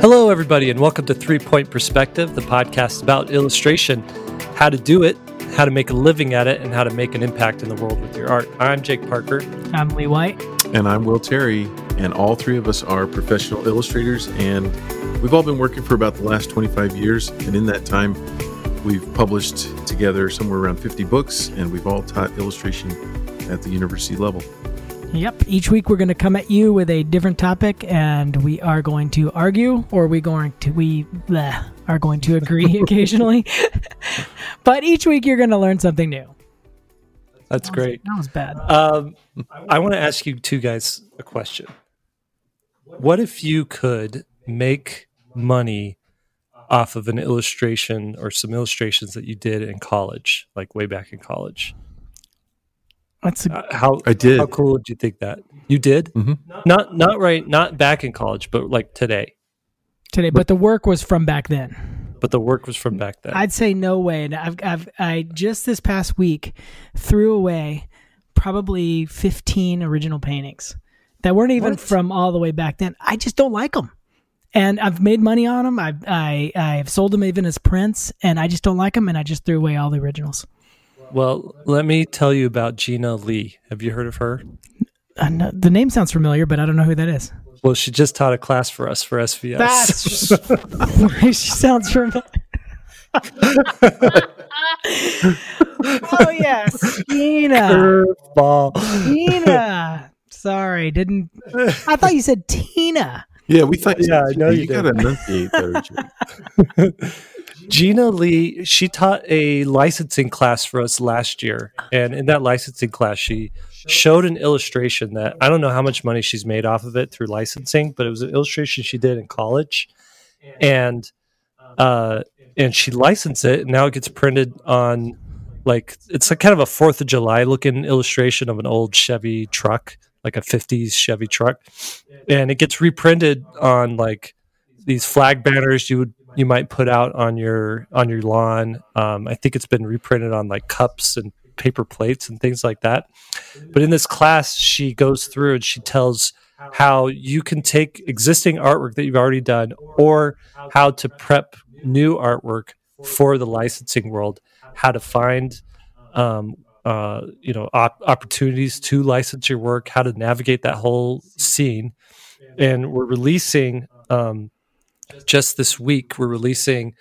Hello, everybody, and welcome to Three Point Perspective, the podcast about illustration, how to do it, how to make a living at it, and how to make an impact in the world with your art. I'm Jake Parker. I'm Lee White. And I'm Will Terry. And all three of us are professional illustrators. And we've all been working for about the last 25 years. And in that time, we've published together somewhere around 50 books, and we've all taught illustration at the university level. Yep. Each week we're going to come at you with a different topic, and we are going to argue, or we going to we bleh, are going to agree occasionally. but each week you're going to learn something new. That's That was- great. That was bad. Um, I want to ask you two guys a question. What if you could make money off of an illustration or some illustrations that you did in college, like way back in college? That's a, Uh, how I did. how cool would you think that you did? Mhm. Not not right, not back in college, but like today. today, but the work was from back then. But the work was from back then. I'd say no way. And I've, I've, I just this past week threw away probably 15 original paintings that weren't even What? from all the way back then. I just don't like them. And I've made money on them. I've, I, I've sold them even as prints, and I just don't like them. And I just threw away all the originals. Well, let me tell you about Gina Lee. Have you heard of her? I know, the name sounds familiar, but I don't know who that is. Well, she just taught a class for us for SVS. That's she sounds familiar. oh yes, Gina. curveball. Tina. Sorry, didn't. I thought you said Tina. Yeah, we thought. Yeah, I know you you did. got to enunciate there, Jake. Gina Lee, she taught a licensing class for us last year. And in that licensing class, she showed an illustration that I don't know how much money she's made off of it through licensing, but it was an illustration she did in college. And uh and she licensed it and now it gets printed on like it's like kind of a Fourth of July looking illustration of an old Chevy truck, like a fifties Chevy truck. And it gets reprinted on like these flag banners you would you might put out on your on your lawn. Um, I think it's been reprinted on like cups and paper plates and things like that. But in this class, she goes through and she tells how you can take existing artwork that you've already done or how to prep new artwork for the licensing world, how to find um, uh, you know op- opportunities to license your work, how to navigate that whole scene. And we're releasing um, just this week. We're releasing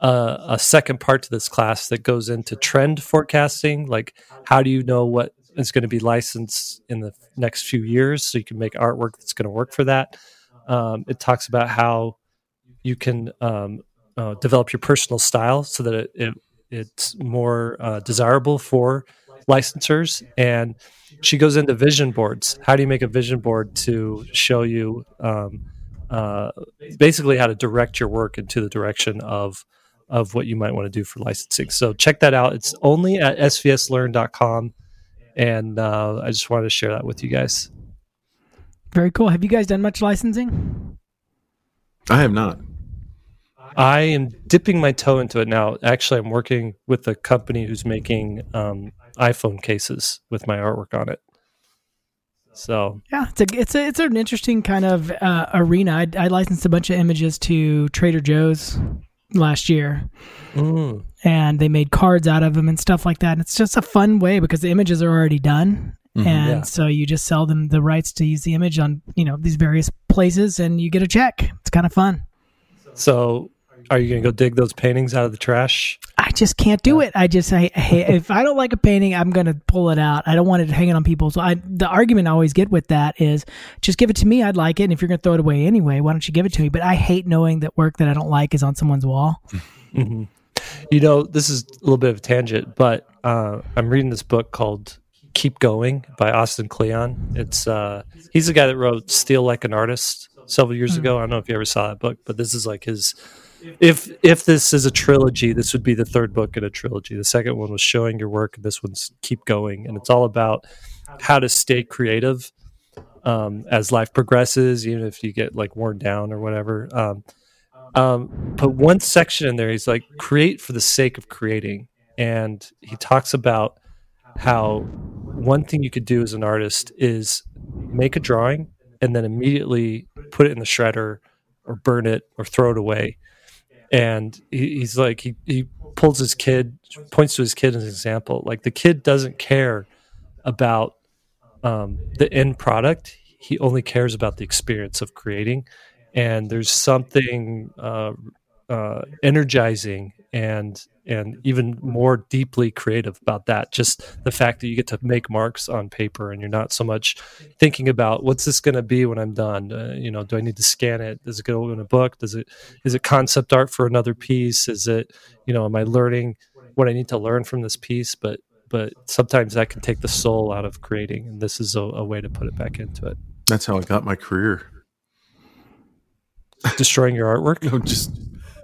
uh, a second part to this class that goes into trend forecasting, like how do you know what is going to be licensed in the next few years, so you can make artwork that's going to work for that. Um, it talks about how you can um, uh, develop your personal style so that it, it it's more uh, desirable for licensors and she goes into vision boards how do you make a vision board to show you um, uh, basically how to direct your work into the direction of of what you might want to do for licensing so check that out it's only at svslearn.com and uh, i just wanted to share that with you guys Very cool. Have you guys done much licensing? I have not. I am dipping my toe into it now. Actually, I'm working with a company who's making um, iPhone cases with my artwork on it. So Yeah, it's a it's a it's an interesting kind of uh, arena. I, I licensed a bunch of images to Trader Joe's last year, mm, and they made cards out of them and stuff like that. And it's just a fun way because the images are already done, Mhm. and Yeah. so you just sell them the rights to use the image on you know these various places, and you get a check. It's kind of fun. so are you going to go dig those paintings out of the trash? I just can't do it. I just I, hey, if I don't like a painting, I'm gonna pull it out. I don't want it hanging on people. So I the argument I always get with that is just give it to me. I'd like it. And if you're gonna throw it away anyway, why don't you give it to me? But I hate knowing that work that I don't like is on someone's wall. hmm You know, this is a little bit of a tangent, but uh, I'm reading this book called "Keep Going" by Austin Kleon. It's uh, he's the guy that wrote "Steal Like an Artist" several years ago. I don't know if you ever saw that book, but this is like his. If if this is a trilogy, this would be the third book in a trilogy. The second one was showing your work, and this one's keep going, and it's all about how to stay creative um, as life progresses, even if you get like worn down or whatever. Um, um, but one section in there, he's like, create for the sake of creating. And he talks about how one thing you could do as an artist is make a drawing and then immediately put it in the shredder or burn it or throw it away. And he, he's like, he, he pulls his kid, points to his kid as an example. Like the kid doesn't care about um, the end product. He only cares about the experience of creating. And there's something uh, uh, energizing and and even more deeply creative about that. Just the fact that you get to make marks on paper and you're not so much thinking about what's this going to be when I'm done. Uh, you know, do I need to scan it? Does it go in a book? Does it is it concept art for another piece? Is it you know, am I learning what I need to learn from this piece? But but sometimes that can take the soul out of creating, and this is a, a way to put it back into it. That's how I got my career. Destroying your artwork? no, just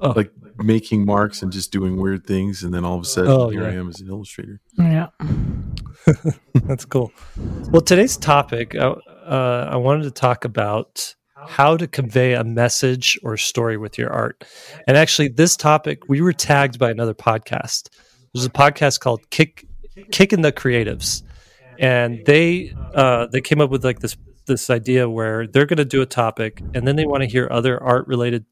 oh. like making marks and just doing weird things, and then all of a sudden, oh, here yeah. I am as an illustrator. Yeah, that's cool. Well, today's topic, uh, uh, I wanted to talk about how to convey a message or story with your art. And actually, this topic we were tagged by another podcast. There's a podcast called Kick Kicking the Creatives, and they uh, they came up with like this this idea where they're going to do a topic, and then they want to hear other art related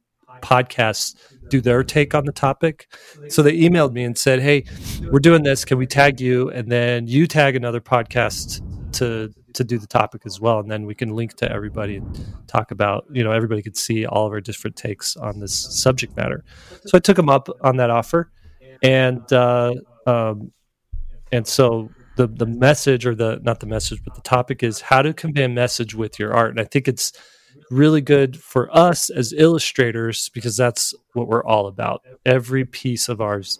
podcasts do their take on the topic. So they emailed me and said, "Hey, we're doing this. Can we tag you?" And then you tag another podcast to to do the topic as well, and then we can link to everybody and talk about. You know, everybody could see all of our different takes on this subject matter. So I took them up on that offer, and uh, um, and so the the message or the not the message, but the topic is how to convey a message with your art, and I think it's really good for us as illustrators because that's what we're all about. Every piece of ours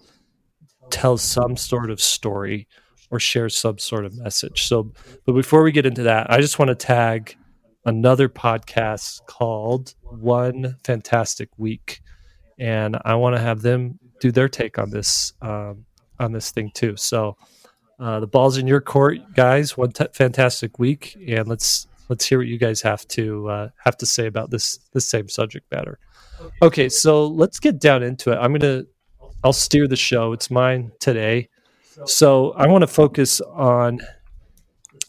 tells some sort of story or shares some sort of message. So, but before we get into that, I just want to tag another podcast called One Fantastic Week, and I want to have them do their take on this um, on this thing too. So, uh, the ball's in your court, guys. One t- fantastic week, and let's let's hear what you guys have to uh, have to say about this this same subject matter. Okay, so let's get down into it. I'm gonna I'll steer the show. It's mine today. So I want to focus on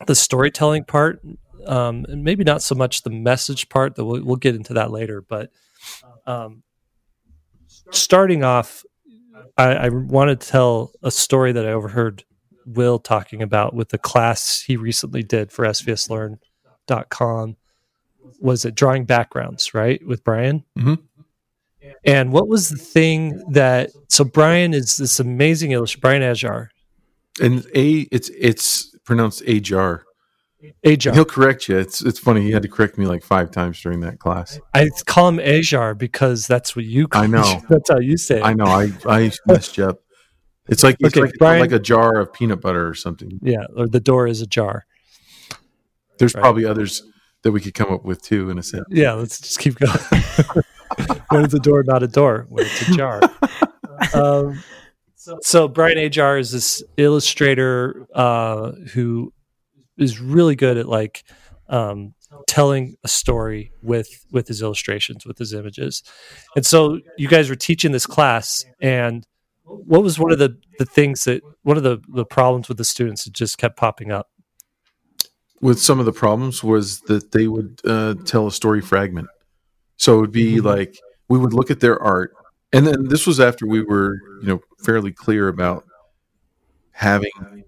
the storytelling part, um, and maybe not so much the message part. That we'll, we'll get into that later. But um, starting off, I, I want to tell a story that I overheard Will talking about with the class he recently did for SVS Learn dot com was it drawing backgrounds right with brian mm-hmm. And what was the thing that so brian is this amazing illustrator brian Ajhar. And a it's it's pronounced ajar. Ajar. He'll correct you. It's it's funny. He had to correct me like five times during that class. I call him ajar because that's what you call i know. That's how you say it. I know. I i messed you up. It's like it's okay, like, Brian, like a jar of peanut butter or something. Yeah or the door is ajar. There's right. probably others that we could come up with too, in a sense. Yeah, let's just keep going. when it's a door, not a door. When it's a jar. um, so Brian Ajhar is this illustrator uh, who is really good at like um, telling a story with with his illustrations, with his images. And so you guys were teaching this class, and what was one of the the things that one of the the problems with the students that just kept popping up? with some of the problems was that they would uh, tell a story fragment. So it would be mm-hmm. like we would look at their art, and then this was after we were, you know, fairly clear about having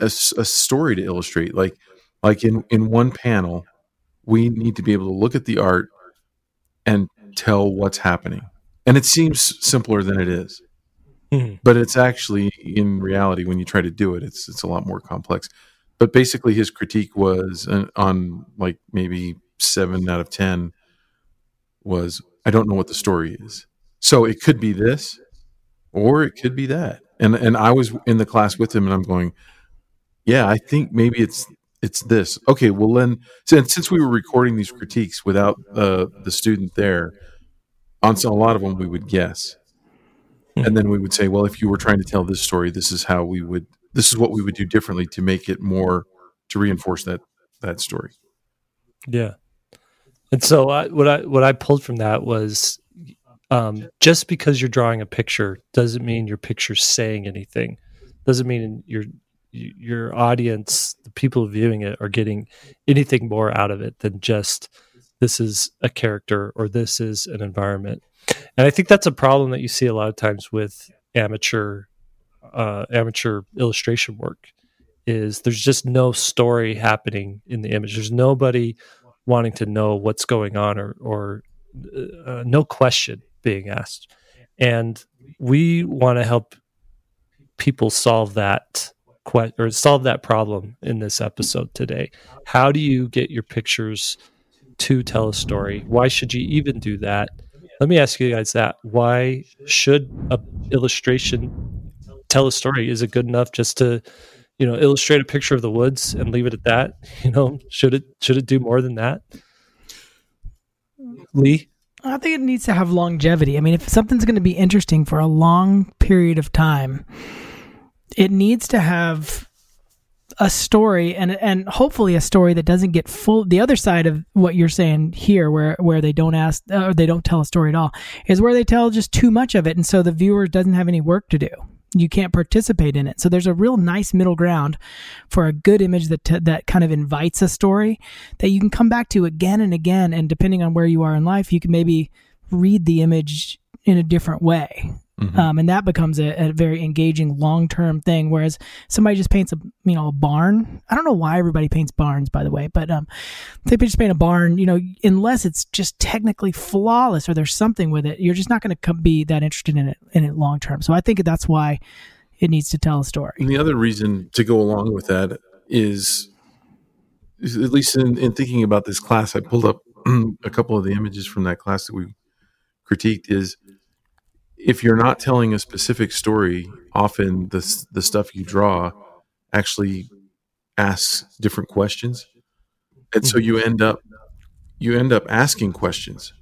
a, a story to illustrate. Like, like in in one panel, we need to be able to look at the art and tell what's happening. And it seems simpler than it is. Mm-hmm. But it's actually in reality when you try to do it, it's it's a lot more complex but basically his critique was uh, on like maybe seven out of ten was I don't know what the story is. So it could be this, or it could be that. And and I was in the class with him, and I'm going, yeah, I think maybe it's it's this. Okay, well then, since since we were recording these critiques without uh, the student there, on a lot of them we would guess, and then we would say, well, if you were trying to tell this story, this is how we would this is what we would do differently to make it more to reinforce that that story. Yeah, and so I, what I what I pulled from that was um, just because you're drawing a picture doesn't mean your picture's saying anything. Doesn't mean your your audience, the people viewing it, are getting anything more out of it than just this is a character or this is an environment. And I think that's a problem that you see a lot of times with amateur uh, amateur illustration work is there's just no story happening in the image. There's nobody wanting to know what's going on or, or uh, no question being asked. And we want to help people solve that que- or solve that problem in this episode today. How do you get your pictures to tell a story? Why should you even do that? Let me ask you guys that. Why should a illustration tell a story? Is it good enough just to you know illustrate a picture of the woods and leave it at that you know? Should it should it do more than that? Mm. Lee? I think it needs to have longevity. I mean if something's going to be interesting for a long period of time it needs to have a story and and hopefully a story that doesn't get full the other side of what you're saying here where where they don't ask uh, or they don't tell a story at all is where they tell just too much of it and so the viewer doesn't have any work to do you can't participate in it. So there's a real nice middle ground for a good image that t- that kind of invites a story that you can come back to again and again and depending on where you are in life, you can maybe read the image in a different way. Mm-hmm. Um, and that becomes a, a very engaging long term thing. Whereas somebody just paints a you know a barn. I don't know why everybody paints barns, by the way, but um, they just paint a barn. You know, unless it's just technically flawless or there's something with it, you're just not going to be that interested in it in it long term. So I think that's why it needs to tell a story. And the other reason to go along with that is, at least in, in thinking about this class, I pulled up a couple of the images from that class that we critiqued. Is if you're not telling a specific story, often the the stuff you draw actually asks different questions, and so you end up you end up asking questions.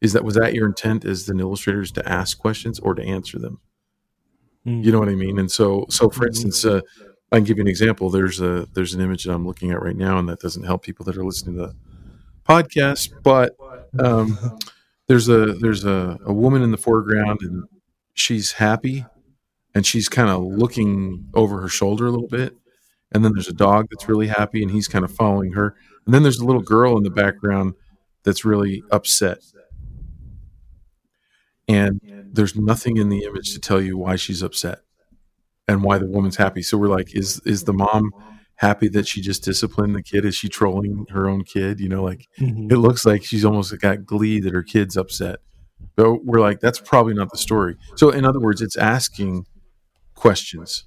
Is that was that your intent as an illustrator is to ask questions or to answer them? Mm. You know what I mean? And so so for instance, uh, I can give you an example. There's a there's an image that I'm looking at right now, and that doesn't help people that are listening to the podcast, but um, there's a there's a, a woman in the foreground and she's happy and she's kind of looking over her shoulder a little bit. And then there's a dog that's really happy and he's kind of following her. And then there's a little girl in the background that's really upset. And there's nothing in the image to tell you why she's upset and why the woman's happy. So we're like is is the mom happy that she just disciplined the kid? Is she trolling her own kid? You know, like mm-hmm. it looks like she's almost got glee that her kid's upset. But we're like, that's probably not the story. So, in other words, it's asking questions,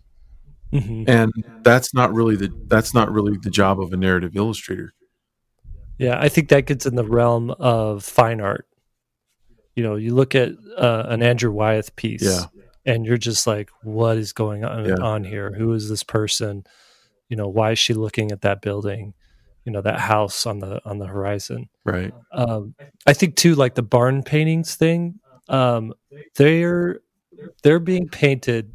mm-hmm. and that's not really the that's not really the job of a narrative illustrator. Yeah, I think that gets in the realm of fine art. You know, you look at uh, an Andrew Wyeth piece, yeah. and you're just like, what is going on yeah. on here? Who is this person? You know why is she looking at that building you know that house on the on the horizon? Right. Um, i think too like the barn paintings thing um, they're they're being painted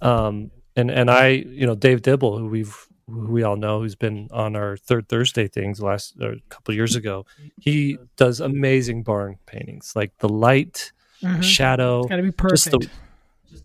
um, and and i you know dave dibble who we've who we all know who's been on our third thursday things last a couple years ago he does amazing barn paintings like the light mm-hmm. shadow it's gotta be perfect just the,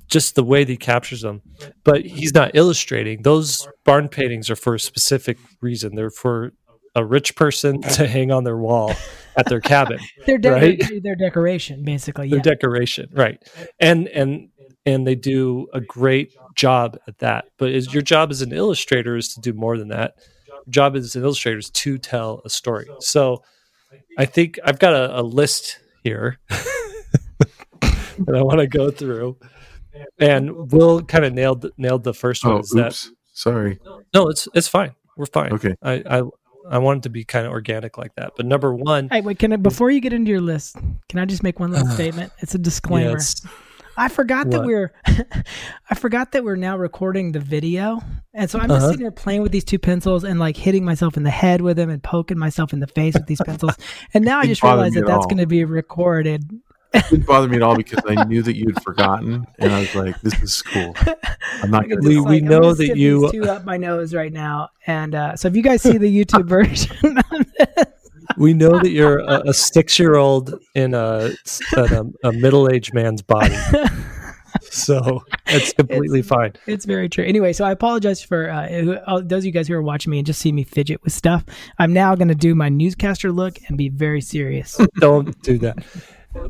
just the way that he captures them. But he's not illustrating. Those barn paintings are for a specific reason. They're for a rich person to hang on their wall at their cabin. they're de- right? their decoration, basically. Their decoration, right? And and and they do a great job at that. But is your job as an illustrator is to do more than that. Your job as an illustrator is to tell a story. So I think I've got a, a list here that I want to go through and Will kind of nailed nailed the first one. Oh, oops. That, Sorry. No, it's it's fine. We're fine. Okay. I I, I wanted to be kind of organic like that. But number one, hey, wait, can I before you get into your list, can I just make one little uh, statement? It's a disclaimer. Yes. I forgot what? that we're I forgot that we're now recording the video. And so I'm just uh-huh. sitting here playing with these two pencils and like hitting myself in the head with them and poking myself in the face with these pencils. And now I just realized that that's going to be recorded it didn't bother me at all because I knew that you'd forgotten, and I was like, "This is cool." I'm not going to. We, we know that you two up my nose right now, and uh, so if you guys see the YouTube version we know that you're a, a six-year-old in a, a, a middle-aged man's body. so it's completely It's- fine. It's very true. Anyway, so I apologize for uh, uh, those of you guys who are watching me and just see me fidget with stuff. I'm now going to do my newscaster look and be very serious. Don't do that.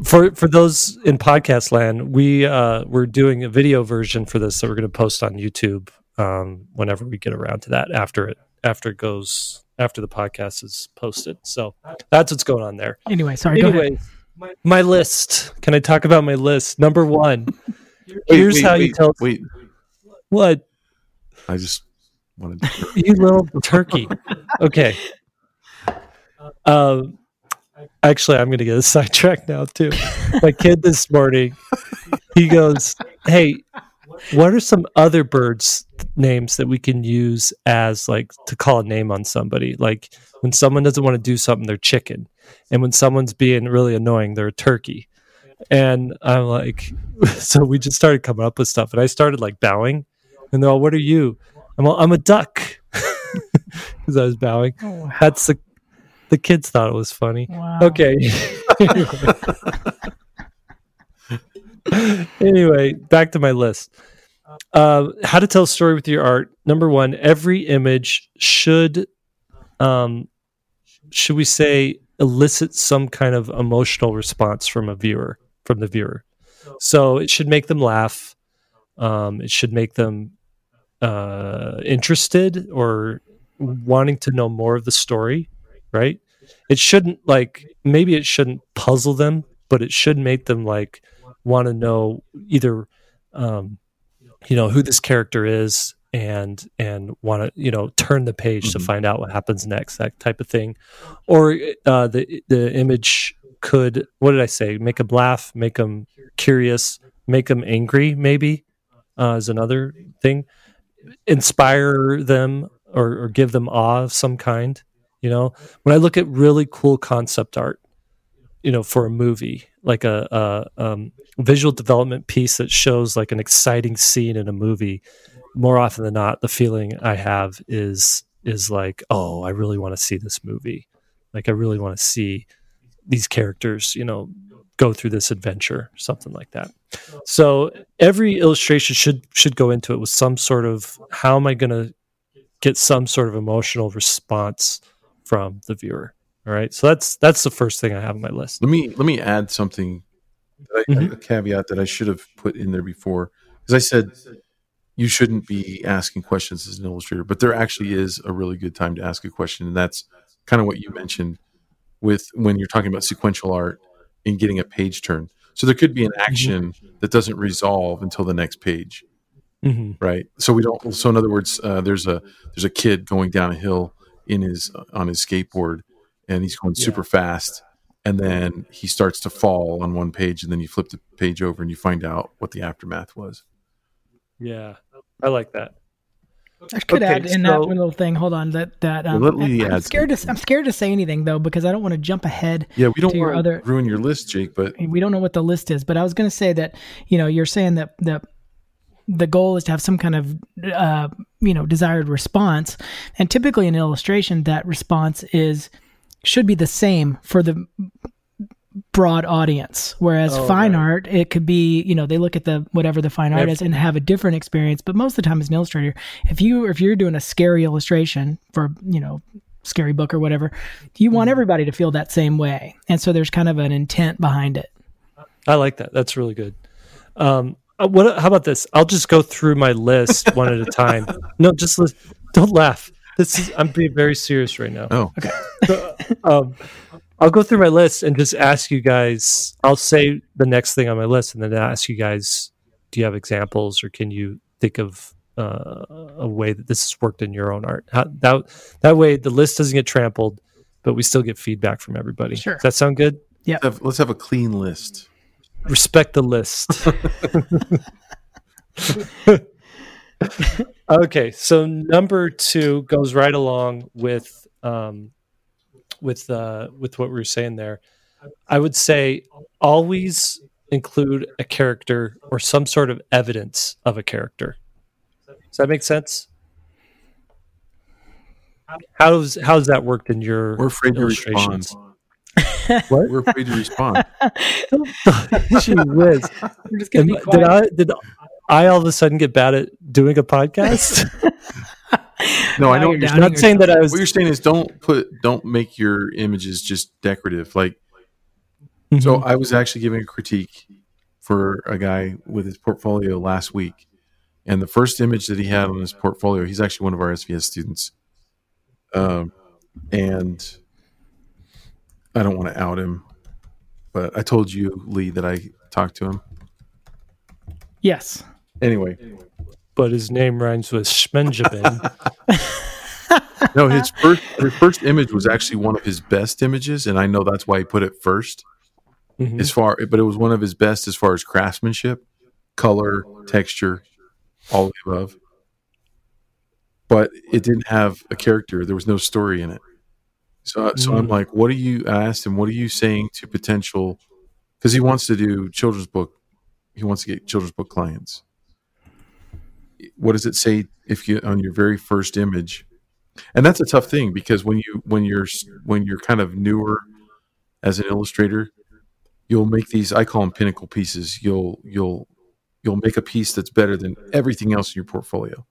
For for those in podcast land, we uh, we're doing a video version for this that we're going to post on YouTube um, whenever we get around to that after it after it goes after the podcast is posted. So that's what's going on there. Anyway, sorry. Go ahead. Anyway, my, my list. Can I talk about my list? Number one. Wait, Here's wait, how you tell Wait, what I just wanted. To, you little turkey. Okay. Um, actually, I'm going to get a sidetrack now too. My kid this morning, he goes, "Hey, what are some other birds names that we can use as like to call a name on somebody? Like when someone doesn't want to do something, they're chicken, and when someone's being really annoying, they're a turkey." And I'm like, so we just started coming up with stuff, and I started like bowing, and they're all, "What are you?" I'm all, I'm a duck because I was bowing. Oh, wow. That's the the kids thought it was funny. Wow. Okay. anyway, back to my list. Uh, how to tell a story with your art. Number one, every image should, um, should we say, elicit some kind of emotional response from a viewer, from the viewer. So it should make them laugh. Um, it should make them uh, interested or wanting to know more of the story, right? It shouldn't like maybe it shouldn't puzzle them, but it should make them like want to know either um, you know who this character is and and want to you know turn the page to Mhm. find out what happens next that type of thing or uh, the the image could what did i say make them laugh make them curious make them angry maybe uh, is another thing inspire them or, or give them awe of some kind you know? When i look at really cool concept art you know for a movie like a, a um, visual development piece that shows like an exciting scene in a movie more often than not the feeling i have is is like oh i really want to see this movie. Like i really want to see these characters you know go through this adventure something like that. So every illustration should should go into it with some sort of how am i going to get some sort of emotional response from the viewer all right so that's that's the first thing i have on my list let me let me add something. I, Mhm. A caveat that I should have put in there before, because I said you shouldn't be asking questions as an illustrator, but there actually is a really good time to ask a question, and that's kind of what you mentioned with when you're talking about sequential art and getting a page turn. So there could be an action that doesn't resolve until the next page. hmm right so we don't so in other words uh, there's a there's a kid going down a hill in his on his skateboard and he's going super fast and then he starts to fall on one page and then you flip the page over and you find out what the aftermath was yeah i like that I could Okay, add in that one little thing. Hold on, that that um, let me I'm add scared to I'm scared to say anything though because I don't want to jump ahead. yeah we don't To your want to other- ruin your list jake but We don't know what the list is, but I was going to say that you know you're saying that that the goal is to have some kind of uh, you know desired response, and typically in illustration that response is should be the same for the broad audience. Whereas Oh, fine right. art it could be you know they look at the whatever the fine art is and have a different experience. But most of the time as an illustrator if you if you're doing a scary illustration for you know scary book or whatever you want everybody to feel that same way. And so there's kind of an intent behind it. I like that. That's really good. Um, uh, what? How about this? I'll just go through my list one at a time. No, just lis- don't laugh. This is I'm being very serious right now. oh Um, I'll go through my list and just ask you guys. I'll say the next thing on my list, and then ask you guys: Do you have examples, or can you think of uh, a way that this has worked in your own art? How, that that way, the list doesn't get trampled, but we still get feedback from everybody. Sure. Does that sound good? let's have, let's have a clean list respect the list. okay, so number two goes right along with um, with uh, with what we were saying there. I would say always include a character or some sort of evidence of a character. Does that make sense? How does how has that worked in your we're afraid to respond What? We're afraid to respond. Gee whiz. We're just gonna Am- be did. I did I all of a sudden get bad at doing a podcast? No, I know you're what you're saying. Not saying that I was. What you're saying is don't put, don't make your images just decorative. Like, Mhm. so I was actually giving a critique for a guy with his portfolio last week, and the first image that he had on his portfolio, he's actually one of our SVS students, um, and I don't want to out him, but I told you, Lee, that I talked to him. Yes. Anyway, but his name rhymes with Schmenjabin. no, his first his first image was actually one of his best images, and I know that's why he put it 1st Mhm. as far but it was one of his best as far as craftsmanship color texture all of the above but it didn't have a character there was no story in it so so i'm Mm. like what are you i asked him what are you saying to potential because he wants to do children's book he wants to get children's book clients. What does it say if you on your very first image? And that's a tough thing because when you when you're when you're kind of newer as an illustrator you'll make these i call them pinnacle pieces. You'll you'll you'll make a piece that's better than everything else in your portfolio.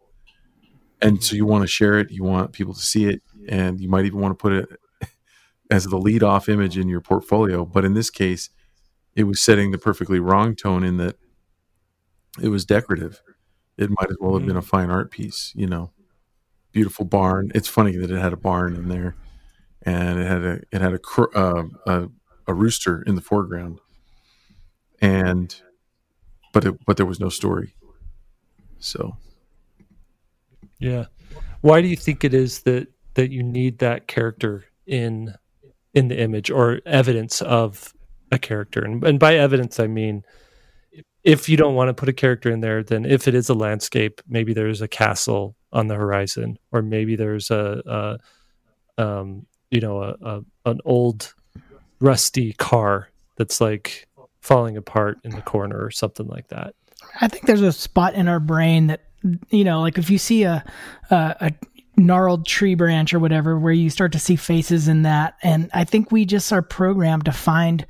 And so you want to share it you want people to see it and you might even want to put it as the lead off image in your portfolio but in this case it was setting the perfectly wrong tone in that it was decorative. It might as well have been a fine art piece you know. Beautiful barn. It's funny that it had a barn in there and it had a it had a cr- uh, a, a rooster in the foreground. And but it but there was no story. So. Yeah. Why do you think it is that that you need that character in in the image or evidence of a character? And, and by evidence, I mean if you don't want to put a character in there, then if it is a landscape, maybe there's a castle on the horizon, or maybe there's a, a um, you know, a, a an old rusty car that's like falling apart in the corner or something like that. I think there's a spot in our brain that you know, like if you see a a, a gnarled tree branch or whatever, where you start to see faces in that, and I think we just are programmed to find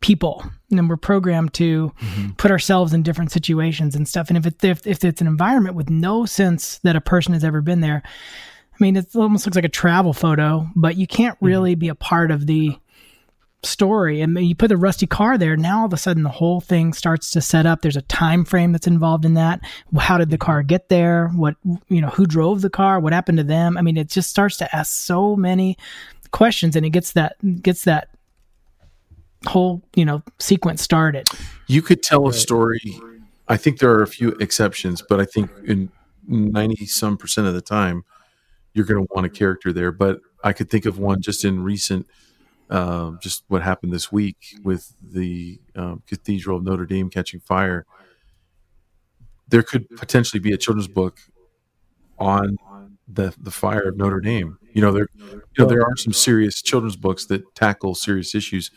people, and we're programmed to mm-hmm. put ourselves in different situations and stuff. And if it's if, if it's an environment with no sense that a person has ever been there, I mean, it almost looks like a travel photo, but you can't mm-hmm. really be a part of the story and you put the rusty car there now all of a sudden the whole thing starts to set up. There's a time frame that's involved in that. How did the car get there? What you know who drove the car? What happened to them? I mean it just starts to ask so many questions and it gets that gets that whole you know sequence started. You could tell a story. I think there are a few exceptions but i think in 90 some percent of the time you're going to want a character there but i could think of one just in recent um, just what happened this week with the um, Cathedral of Notre Dame catching fire. There could potentially be a children's book on the the fire of Notre Dame. You know, there you know there are some serious children's books that tackle serious issues.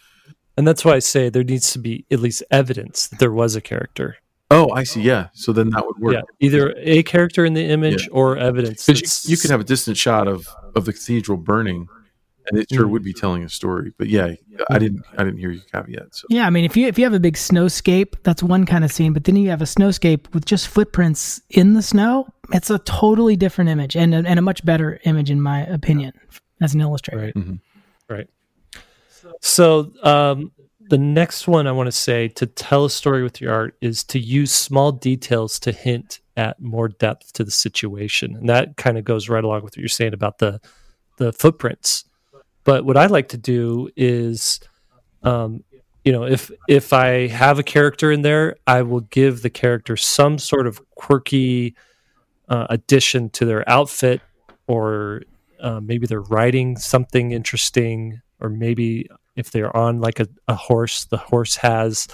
And that's why I say there needs to be at least evidence that there was a character. Oh, I see. Yeah, so then that would work. Yeah, either a character in the image or evidence. You, you could have a distant shot of of the cathedral burning, and it sure Mhm. would be telling a story. But yeah, I didn't I didn't hear your caveat. So yeah i mean if you if you have a big snowscape that's one kind of scene but then you have a snowscape with just footprints in the snow it's a totally different image and a, and a much better image in my opinion as an illustrator Right. Mhm. Right. So um, the next one I want to say to tell a story with your art is to use small details to hint at more depth to the situation, and that kind of goes right along with what you're saying about the the footprints. But what I like to do is, um, you know, if if I have a character in there, I will give the character some sort of quirky uh, addition to their outfit or uh, maybe they're riding something interesting or maybe if they're on like a, a horse the horse has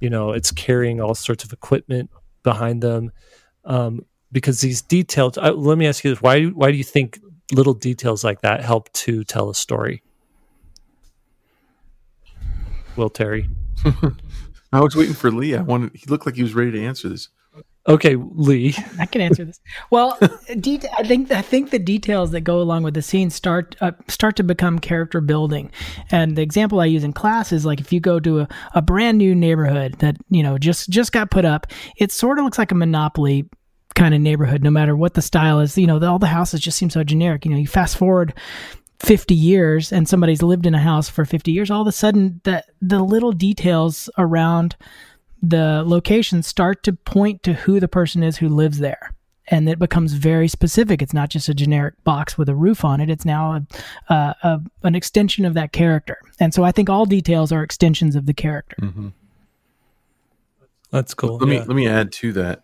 you know it's carrying all sorts of equipment behind them. Um, because these details uh, let me ask you this why why do you think little details like that help to tell a story will terry I was waiting for Lee. I wanted. He looked like he was ready to answer this. Okay, Lee. I can answer this. Well, det- I think I think the details that go along with the scene start uh, start to become character building. And the example I use in class is like if you go to a, a brand new neighborhood that you know just just got put up, it sort of looks like a monopoly kind of neighborhood. No matter what the style is, you know, all the houses just seem so generic. You know, you fast forward 50 years and somebody's lived in a house for 50 years all of a sudden the the little details around the location start to point to who the person is who lives there and it becomes very specific it's not just a generic box with a roof on it it's now a, a, a an extension of that character and so i think all details are extensions of the character Mhm. That's cool. Let me let me add to that,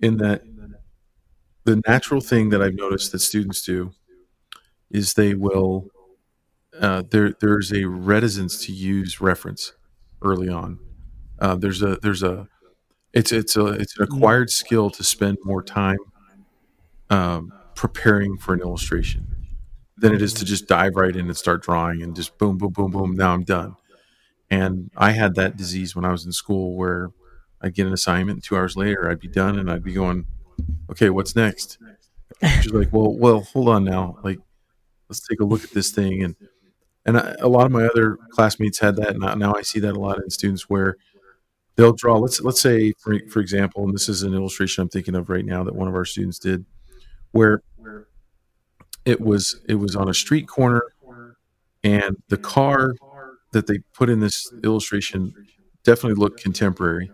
in that the natural thing that I've noticed that students do is they will uh, there there's a reticence to use reference early on. Uh, there's a there's a it's it's a it's an acquired skill to spend more time um, preparing for an illustration than it is to just dive right in and start drawing and just boom boom boom boom now I'm done. And I had that disease when I was in school where I'd get an assignment, two hours later I'd be done, and I'd be going, "Okay, what's next?" She's like, "Well, well, hold on now. Like, let's take a look at this thing." And and I, a lot of my other classmates had that, and now- I see that a lot in students where they'll draw. Let's let's say, for for example, and this is an illustration I'm thinking of right now that one of our students did, where it was it was on a street corner, and the car that they put in this illustration definitely looked contemporary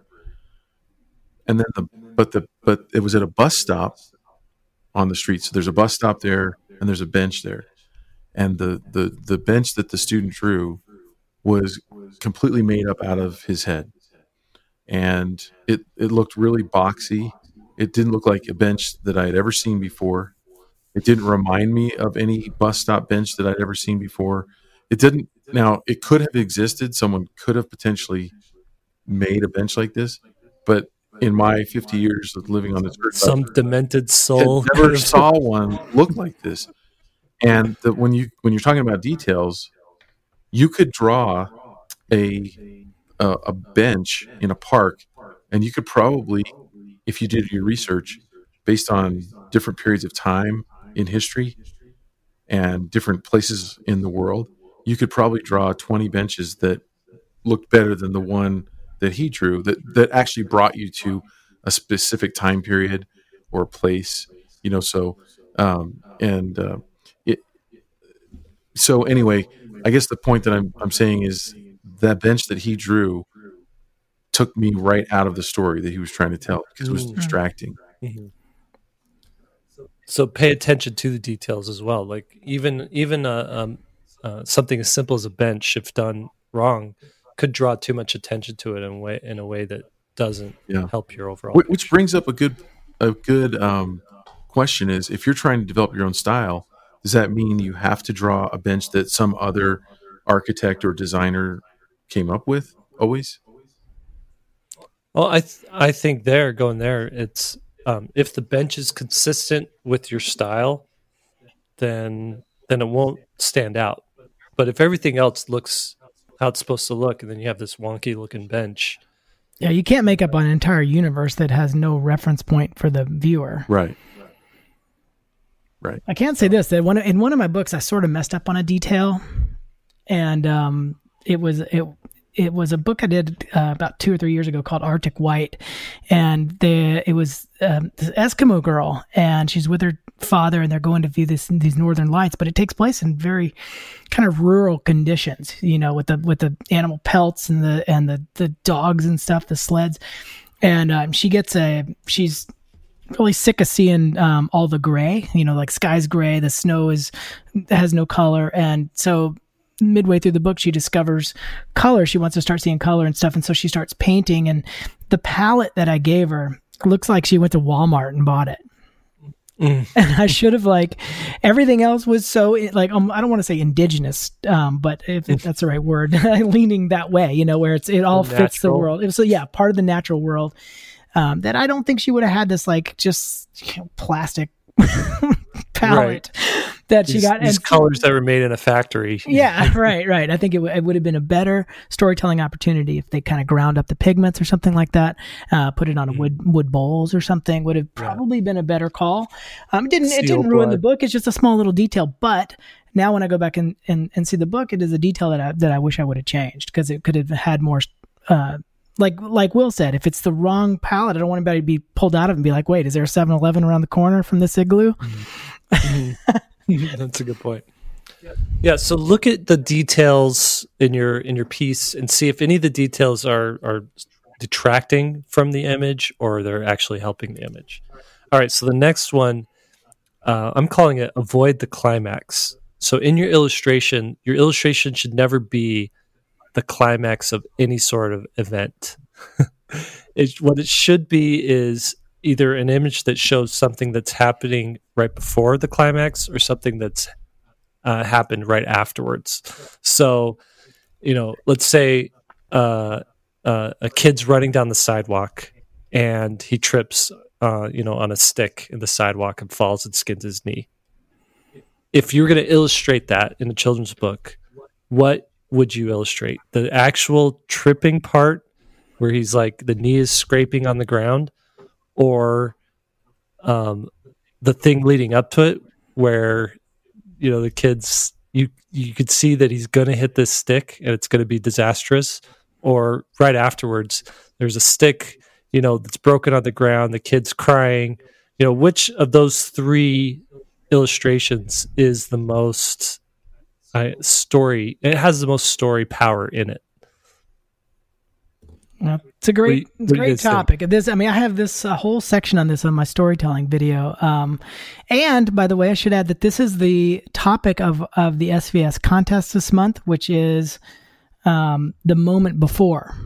and then the but the but it was at a bus stop on the street. So there's a bus stop there and there's a bench there. And the the the bench that the student drew was completely made up out of his head. And it it looked really boxy. It didn't look like a bench that i had ever seen before. It didn't remind me of any bus stop bench that i'd ever seen before. It didn't now it could have existed. Someone could have potentially made a bench like this but in my 50 years of living on this earth Some demented soul. never saw one look like this and the, when you when you're talking about details you could draw a, a a bench in a park and you could probably if you did your research based on different periods of time in history and different places in the world you could probably draw 20 benches that looked better than the one that he drew that that actually brought you to a specific time period or place you know so um and uh, it so anyway i guess the point that i'm i'm saying is that bench that he drew took me right out of the story that he was trying to tell because it was Mm. distracting Mhm. So pay attention to the details as well. Like even even uh, um, uh, something as simple as a bench, if done wrong, could draw too much attention to it in a way in a way that doesn't Yeah. help your overall. Wh- which brings up a good a good um, question is if you're trying to develop your own style does that mean you have to draw a bench that some other architect or designer came up with always Well, I th- I think there going there, it's um, if the bench is consistent with your style, then then it won't stand out. But if everything else looks how it's supposed to look, and then you have this wonky looking bench, yeah you can't make up an entire universe that has no reference point for the viewer. Right. Right. I can't say this that one in one of my books I sort of messed up on a detail, and um, it was it it was a book I did uh, about two or three years ago called Arctic White, and the it was um, this Eskimo girl and she's with her father and they're going to view this these northern lights, but it takes place in very kind of rural conditions, you know, with the with the animal pelts and the and the the dogs and stuff, the sleds, and um, she gets a she's really sick of seeing um, all the gray. You know, like sky's gray, the snow is has no color, and so midway through the book, she discovers color. She wants to start seeing color and stuff, and so she starts painting. And the palette that I gave her looks like she went to Walmart and bought it. Mm. And I should have like everything else was so like um, I don't want to say indigenous, um, but if, if that's the right word, leaning that way, you know, where it's it all fits the world. It was so yeah, part of the natural world um, that I don't think she would have had this like just you know, plastic palette that she got these and- colors that were made in a factory. yeah, right, right. I think it, w- it would have been a better storytelling opportunity if they kind of ground up the pigments or something like that, uh, put it on a wood wood bowls or something. Would have probably been a better call. Um, it didn't it didn't ruin the book. It's just a small little detail. But now when I go back and, and, and see the book, it is a detail that I that I wish I would have changed because it could have had more. Uh, like like Will said, if it's the wrong palette, I don't want anybody to be pulled out of it and be like, wait, is there a 7-Eleven around the corner from this igloo? That's a good point. Yeah, so look at the details in your in your piece and see if any of the details are are detracting from the image or they're actually helping the image. All right, so the next one uh, I'm calling it avoid the climax. So in your illustration, your illustration should never be the climax of any sort of event. it, what it should be is either an image that shows something that's happening right before the climax or something that's uh, happened right afterwards. So, you know, let's say uh, uh, a kid's running down the sidewalk and he trips, uh, you know, on a stick in the sidewalk and falls and skins his knee. If you were going to illustrate that in a children's book, what would you illustrate? The actual tripping part where he's like the knee is scraping on the ground or um, the thing leading up to it where you know the kids you you could see that he's going to hit this stick and it's going to be disastrous. Or right afterwards there's a stick you know that's broken on the ground the kids crying. You know which of those three illustrations is the most uh, story it has the most story power in it It's a great, you- it's a what do you great topic. This, I mean, I have this uh, whole section on this on my storytelling video. Um, and by the way, I should add that this is the topic of of the SVS contest this month, which is um, the moment before.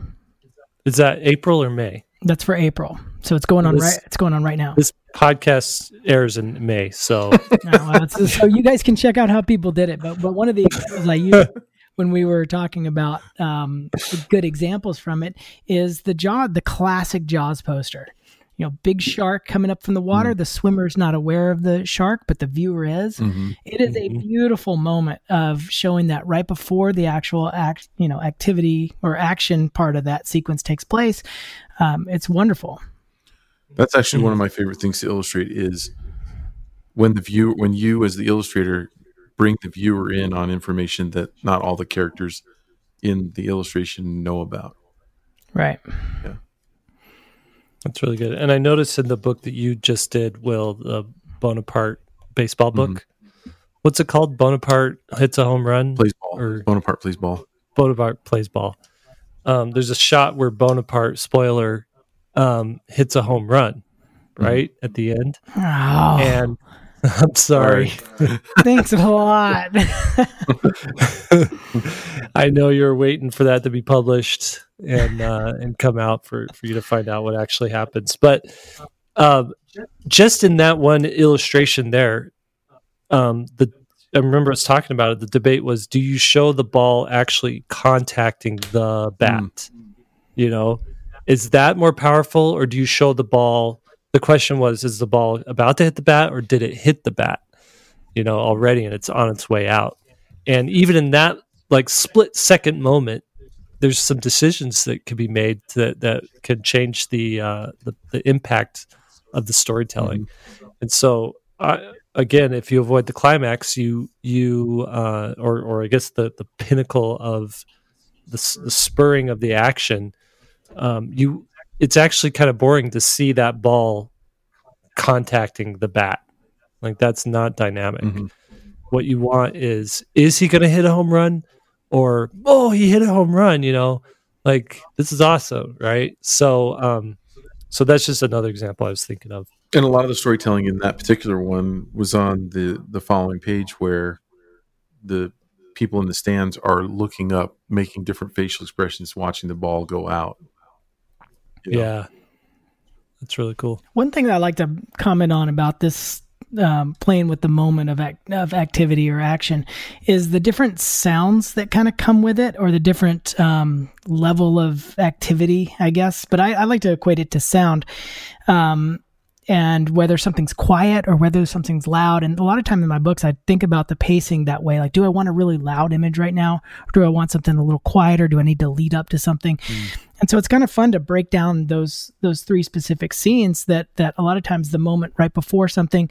is that april or may That's for April, so it's going on This- right. It's going on right now. this podcast airs in may so Oh, well, so you guys can check out how people did it. But but one of the examples I used when we were talking about um, good examples from it is the Jaw, the classic Jaws poster. You know, big shark coming up from the water. The swimmer's not aware of the shark, but the viewer is. It is a beautiful moment of showing that right before the actual act, you know, activity or action part of that sequence takes place. Um, it's wonderful. That's actually one of my favorite things to illustrate is when the view when you as the illustrator bring the viewer in on information that not all the characters in the illustration know about. Right. That's really good. And I noticed in the book that you just did, Will, the Bonaparte baseball book. What's it called? Bonaparte hits a home run. Plays ball. Or- Bonaparte plays ball. Bonaparte plays ball. Um, there's a shot where Bonaparte, spoiler, um, hits a home run, right at the end. Oh, And I'm sorry. thanks a lot. I know you're waiting for that to be published and uh, and come out for for you to find out what actually happens. But um, just in that one illustration there, um, the I remember us talking about it. The debate was: Do you show the ball actually contacting the bat? You know, is that more powerful, or do you show the ball? The question was: Is the ball about to hit the bat, or did it hit the bat? You know, already, and it's on its way out. And even in that like split second moment, there's some decisions that could be made that that could change the uh, the, the impact of the storytelling. And so, uh, again, if you avoid the climax, you you uh, or or I guess the the pinnacle of the, the spurring of the action, um, you it's actually kind of boring to see that ball contacting the bat. Like that's not dynamic. Mhm. What you want is is he going to hit a home run or oh he hit a home run, you know? Like this is awesome, right? So um so that's just another example I was thinking of. And a lot of the storytelling in that particular one was on the the following page where the people in the stands are looking up, making different facial expressions, watching the ball go out. You know? Yeah. That's really cool. One thing that I like to comment on about this um, playing with the moment of act, of activity or action is the different sounds that kind of come with it, or the different um, level of activity, I guess. But I, I like to equate it to sound. Um, and whether something's quiet or whether something's loud. And a lot of time in my books, I think about the pacing that way. Like, do I want a really loud image right now? Or do I want something a little quieter? Do I need to lead up to something? Mm. And so it's kind of fun to break down those those three specific scenes that that a lot of times the moment right before something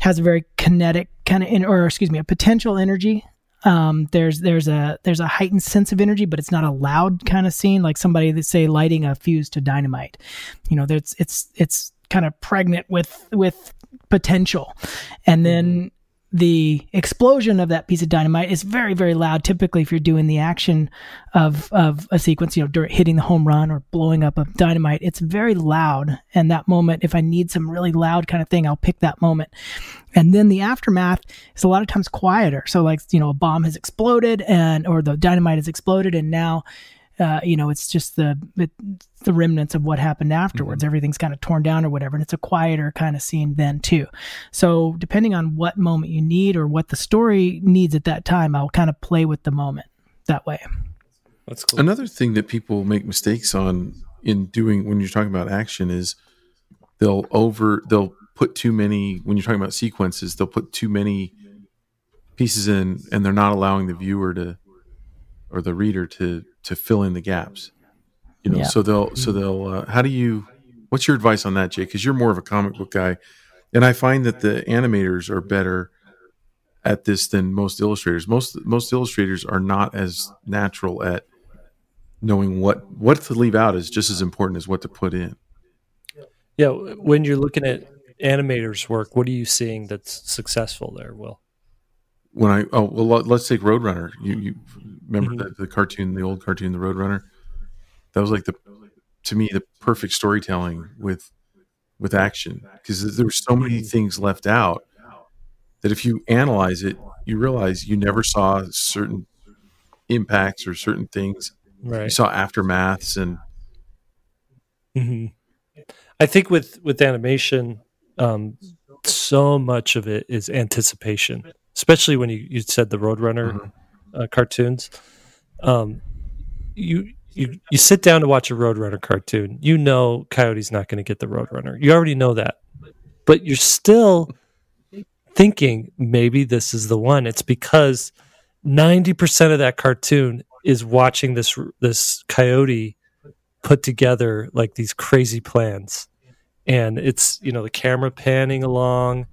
has a very kinetic kind of in, or excuse me, a potential energy um, there's there's a there's a heightened sense of energy, but it's not a loud kind of scene like somebody that say lighting a fuse to dynamite. You know, there's it's it's kind of pregnant with with potential, and then the explosion of that piece of dynamite is very very loud. Typically if you're doing the action of of a sequence you know hitting the home run or blowing up a dynamite it's very loud. And that moment if i need some really loud kind of thing i'll pick that moment. And then the aftermath is a lot of times quieter. So like you know a bomb has exploded and or the dynamite has exploded and now uh, you know, it's just the it, the remnants of what happened afterwards. Mm-hmm. Everything's kind of torn down or whatever, and it's a quieter kind of scene then too. So depending on what moment you need or what the story needs at that time, I'll kind of play with the moment that way. That's cool. Another thing that people make mistakes on in doing when you're talking about action is they'll over they'll put too many when you're talking about sequences they'll put too many pieces in and they're not allowing the viewer to or the reader to to fill in the gaps. You know, yeah. so they'll so they'll. Uh, how do you? What's your advice on that, Jay? Because you're more of a comic book guy, and I find that the animators are better at this than most illustrators. Most most illustrators are not as natural at knowing what what to leave out is just as important as what to put in. Yeah, when you're looking at animators' work, what are you seeing that's successful there? Will when I oh well let's take Roadrunner. You you remember mm-hmm. the, the cartoon, the old cartoon, the Roadrunner? That was like the to me the perfect storytelling with with action because there were so many mm-hmm. things left out that if you analyze it, you realize you never saw certain impacts or certain things. Right. You saw aftermaths and. Mm-hmm. I think with with animation, um, so much of it is anticipation especially when you, you said the Roadrunner mm-hmm. Uh, cartoons. Um, you you you sit down to watch a Roadrunner cartoon. You know Coyote's not going to get the Roadrunner. You already know that, but you're still thinking maybe this is the one. It's because ninety percent of that cartoon is watching this this Coyote put together like these crazy plans, and it's you know the camera panning along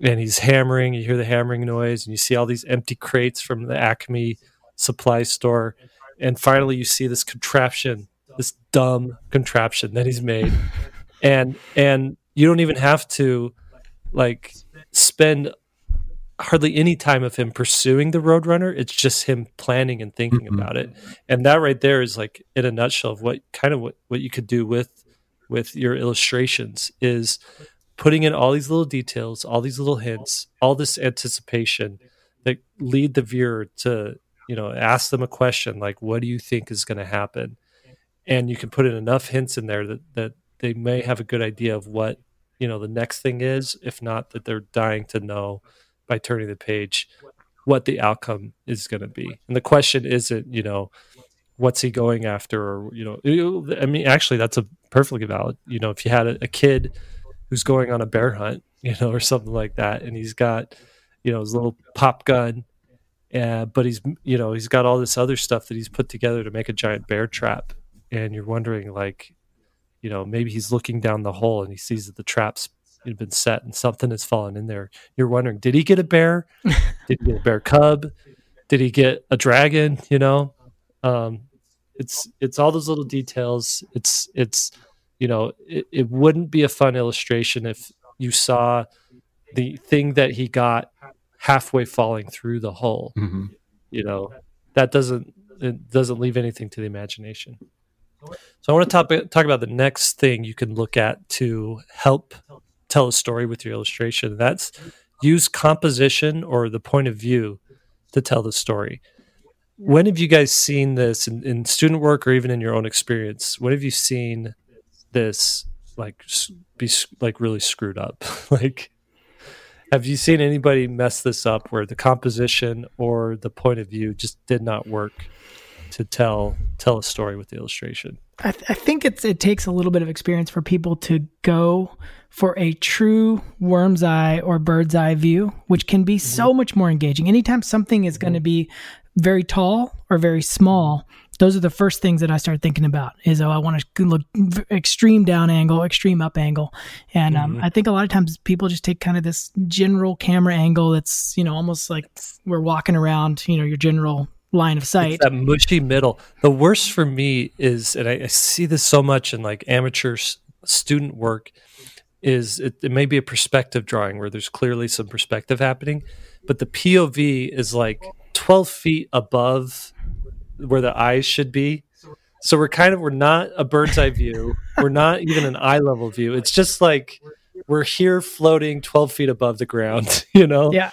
and he's hammering. You hear the hammering noise, and you see all these empty crates from the Acme supply store. And finally, you see this contraption, this dumb contraption that he's made, and and you don't even have to like spend hardly any time of him pursuing the Roadrunner. It's just him planning and thinking mm-hmm. about it, and that right there is like in a nutshell of what kind of what, what you could do with with your illustrations is putting in all these little details, all these little hints, all this anticipation that lead the viewer to, you know, ask them a question like, what do you think is going to happen? And you can put in enough hints in there that, that they may have a good idea of what, you know, the next thing is, if not that they're dying to know by turning the page what the outcome is going to be. And the question isn't, you know, what's he going after or, you know, I mean, actually that's a perfectly valid, you know, if you had a, a kid who's going on a bear hunt, you know, or something like that, and he's got, you know, his little pop gun, uh, but he's, you know, he's got all this other stuff that he's put together to make a giant bear trap, and you're wondering, like, you know, maybe he's looking down the hole and he sees that the trap's been set and something has fallen in there. You're wondering, did he get a bear? did he get a bear cub? Did he get a dragon? You know, um, it's it's all those little details. It's it's you know, it, it wouldn't be a fun illustration if you saw the thing that he got halfway falling through the hole. Mm-hmm. You know, that doesn't it doesn't leave anything to the imagination. So I want to talk talk about the next thing you can look at to help tell a story with your illustration. That's use composition or the point of view to tell the story. When have you guys seen this in, in student work or even in your own experience? When have you seen this like be like really screwed up like have you seen anybody mess this up where the composition or the point of view just did not work to tell tell a story with the illustration. I, th- I think it's it takes a little bit of experience for people to go for a true worm's eye or bird's eye view, which can be mm-hmm. so much more engaging. Anytime something is mm-hmm. going to be very tall or very small, those are the first things that I start thinking about. Is oh, I want to look extreme down angle, extreme up angle, and um, I think a lot of times people just take kind of this general camera angle that's you know almost like we're walking around, you know, your general line of sight. It's that mushy middle. The worst for me is, and I, I see this so much in like amateur s- student work, is it, it may be a perspective drawing where there's clearly some perspective happening, but the POV is like 12 feet above where the eyes should be. So we're kind of we're not a bird's eye view. We're not even an eye level view. It's just like we're here floating 12 feet above the ground, you know? Yeah.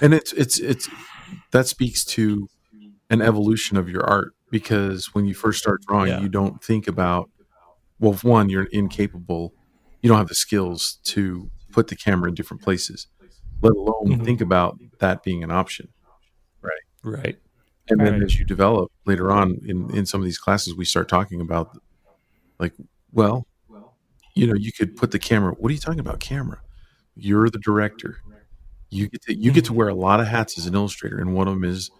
and it's it's it's that speaks to an evolution of your art because when you first start drawing Yeah. you don't think about well one you're incapable you don't have the skills to put the camera in different places let alone Mhm. think about that being an option Right. Right. And then Right. as you develop later on in in some of these classes we start talking about like well you know you could put the camera what are you talking about camera? You're the director. You get to, you get to mm. wear a lot of hats as an illustrator and one of them is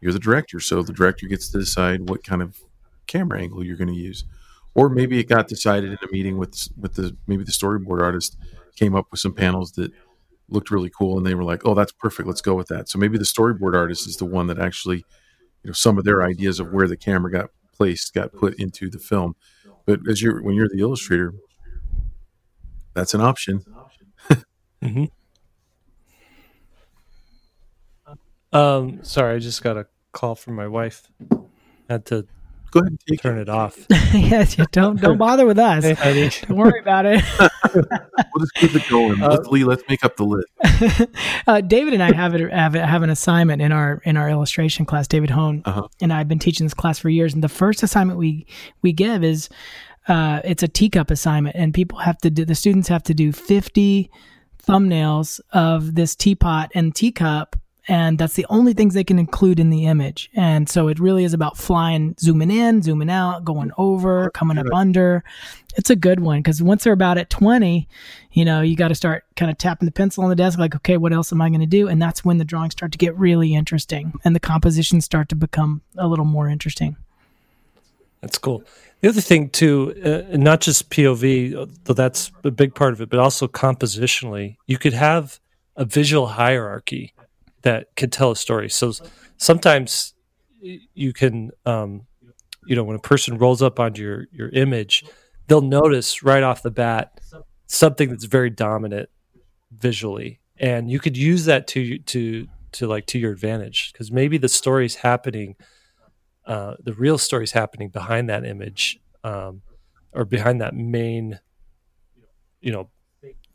you're the director. So the director gets to decide what kind of camera angle you're going to use. Or maybe it got decided in a meeting with with the maybe the storyboard artist came up with some panels that looked really cool and they were like oh that's perfect. Let's go with that. So maybe the storyboard artist is the one that actually you know some of their ideas of where the camera got placed got put into the film. But as you're when you're the illustrator that's an option. Hmm Um, sorry, I just got a call from my wife. Had to go ahead and take turn it off. yes. Yeah, don't don't bother with us. Hey, honey. Don't worry about it. we'll just keep it going let's lee let's make up the list uh, David and I have, it, have have an assignment in our in our illustration class. David Hohn Uh-huh. and I have been teaching this class for years. And the first assignment we we give is uh, it's a teacup assignment, and people have to do the students have to do fifty thumbnails of this teapot and teacup. And that's the only things they can include in the image. And so it really is about flying, zooming in, zooming out, going over, coming up under. It's a good one because once they're about at 20, you know, you got to start kind of tapping the pencil on the desk, like, okay, what else am I going to do? And that's when the drawings start to get really interesting and the compositions start to become a little more interesting. That's cool. The other thing too, uh, not just POV, though that's a big part of it, but also compositionally, you could have a visual hierarchy that can tell a story. So sometimes you can, um, you know, when a person rolls up onto your your image, they'll notice right off the bat something that's very dominant visually, and you could use that to to to like to your advantage because maybe the story's happening uh, the real story's happening behind that image um, or behind that main you know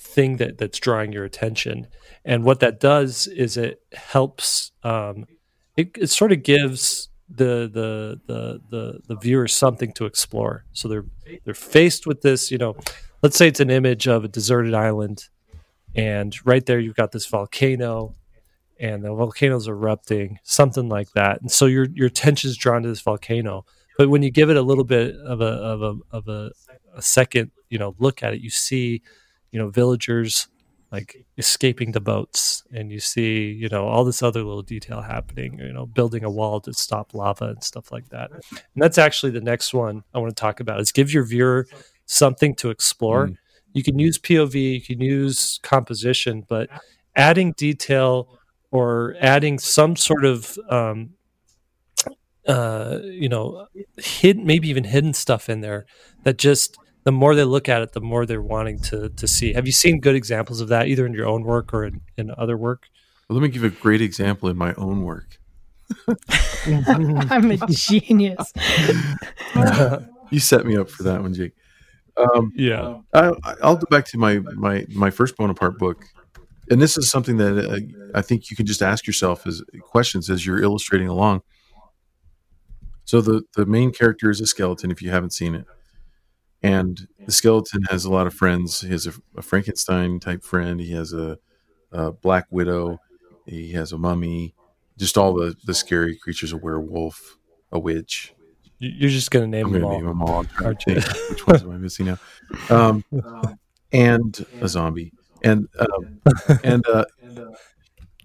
thing that that's drawing your attention and what that does is it helps um, it, it sort of gives the, the the the the viewer something to explore so they're they're faced with this you know let's say it's an image of a deserted island and right there you've got this volcano and the volcano's erupting, something like that. And so your your attention's drawn to this volcano. But when you give it a little bit of a of a of a, a second, you know, look at it, you see, you know, villagers like escaping the boats, and you see, you know, all this other little detail happening. You know, building a wall to stop lava and stuff like that. And that's actually the next one I want to talk about. Is give your viewer something to explore. Mm. You can use POV, you can use composition, but adding detail or adding some sort of um, uh, you know hidden maybe even hidden stuff in there that just the more they look at it the more they're wanting to to see have you seen good examples of that either in your own work or in, in other work Well, let me give a great example in my own work. I'm a genius. You set me up for that one, Jake. Um, yeah I, I'll go back to my my my first Bonaparte book, and this is something that uh, I think you can just ask yourself as questions as you're illustrating along. So the the main character is a skeleton. If you haven't seen it, and the skeleton has a lot of friends. He has a, a Frankenstein type friend. He has a, a Black Widow. He has a mummy. Just all the the scary creatures. A werewolf, a witch. You- You're just gonna name I'm them going to all. name them all. Aren't you? which ones am I missing now? Um, and a zombie, and um, and uh,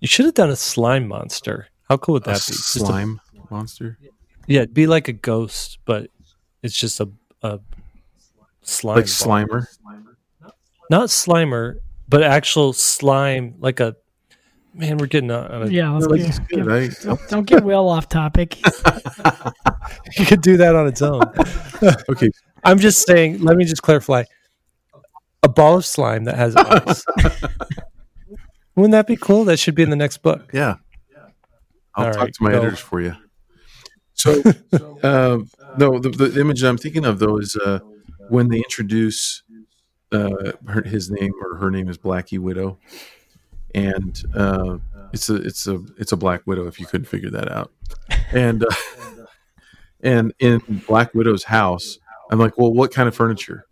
You should have done a slime monster. How cool would a that be? Just a- slime monster. yeah, it'd be like a ghost, but it's just a, a slime. like ball. Slimer. Not Slimer, but actual slime, like a man. We're getting on. on a, Yeah, let's Like, get- it's good, get- right? don't get well off topic. You could do that on its own. Okay, I'm just saying. Let me just clarify. A ball of slime that has eyes. Wouldn't that be cool? That should be in the next book. yeah. I'll All talk right, to my go. editors for you. So, um, no, the, the image I'm thinking of though is uh, when they introduce uh, her, his name or her name is Blackie Widow, and uh, it's a it's a it's a Black Widow if you couldn't figure that out, and uh, and in Black Widow's house, I'm like, well, what kind of furniture,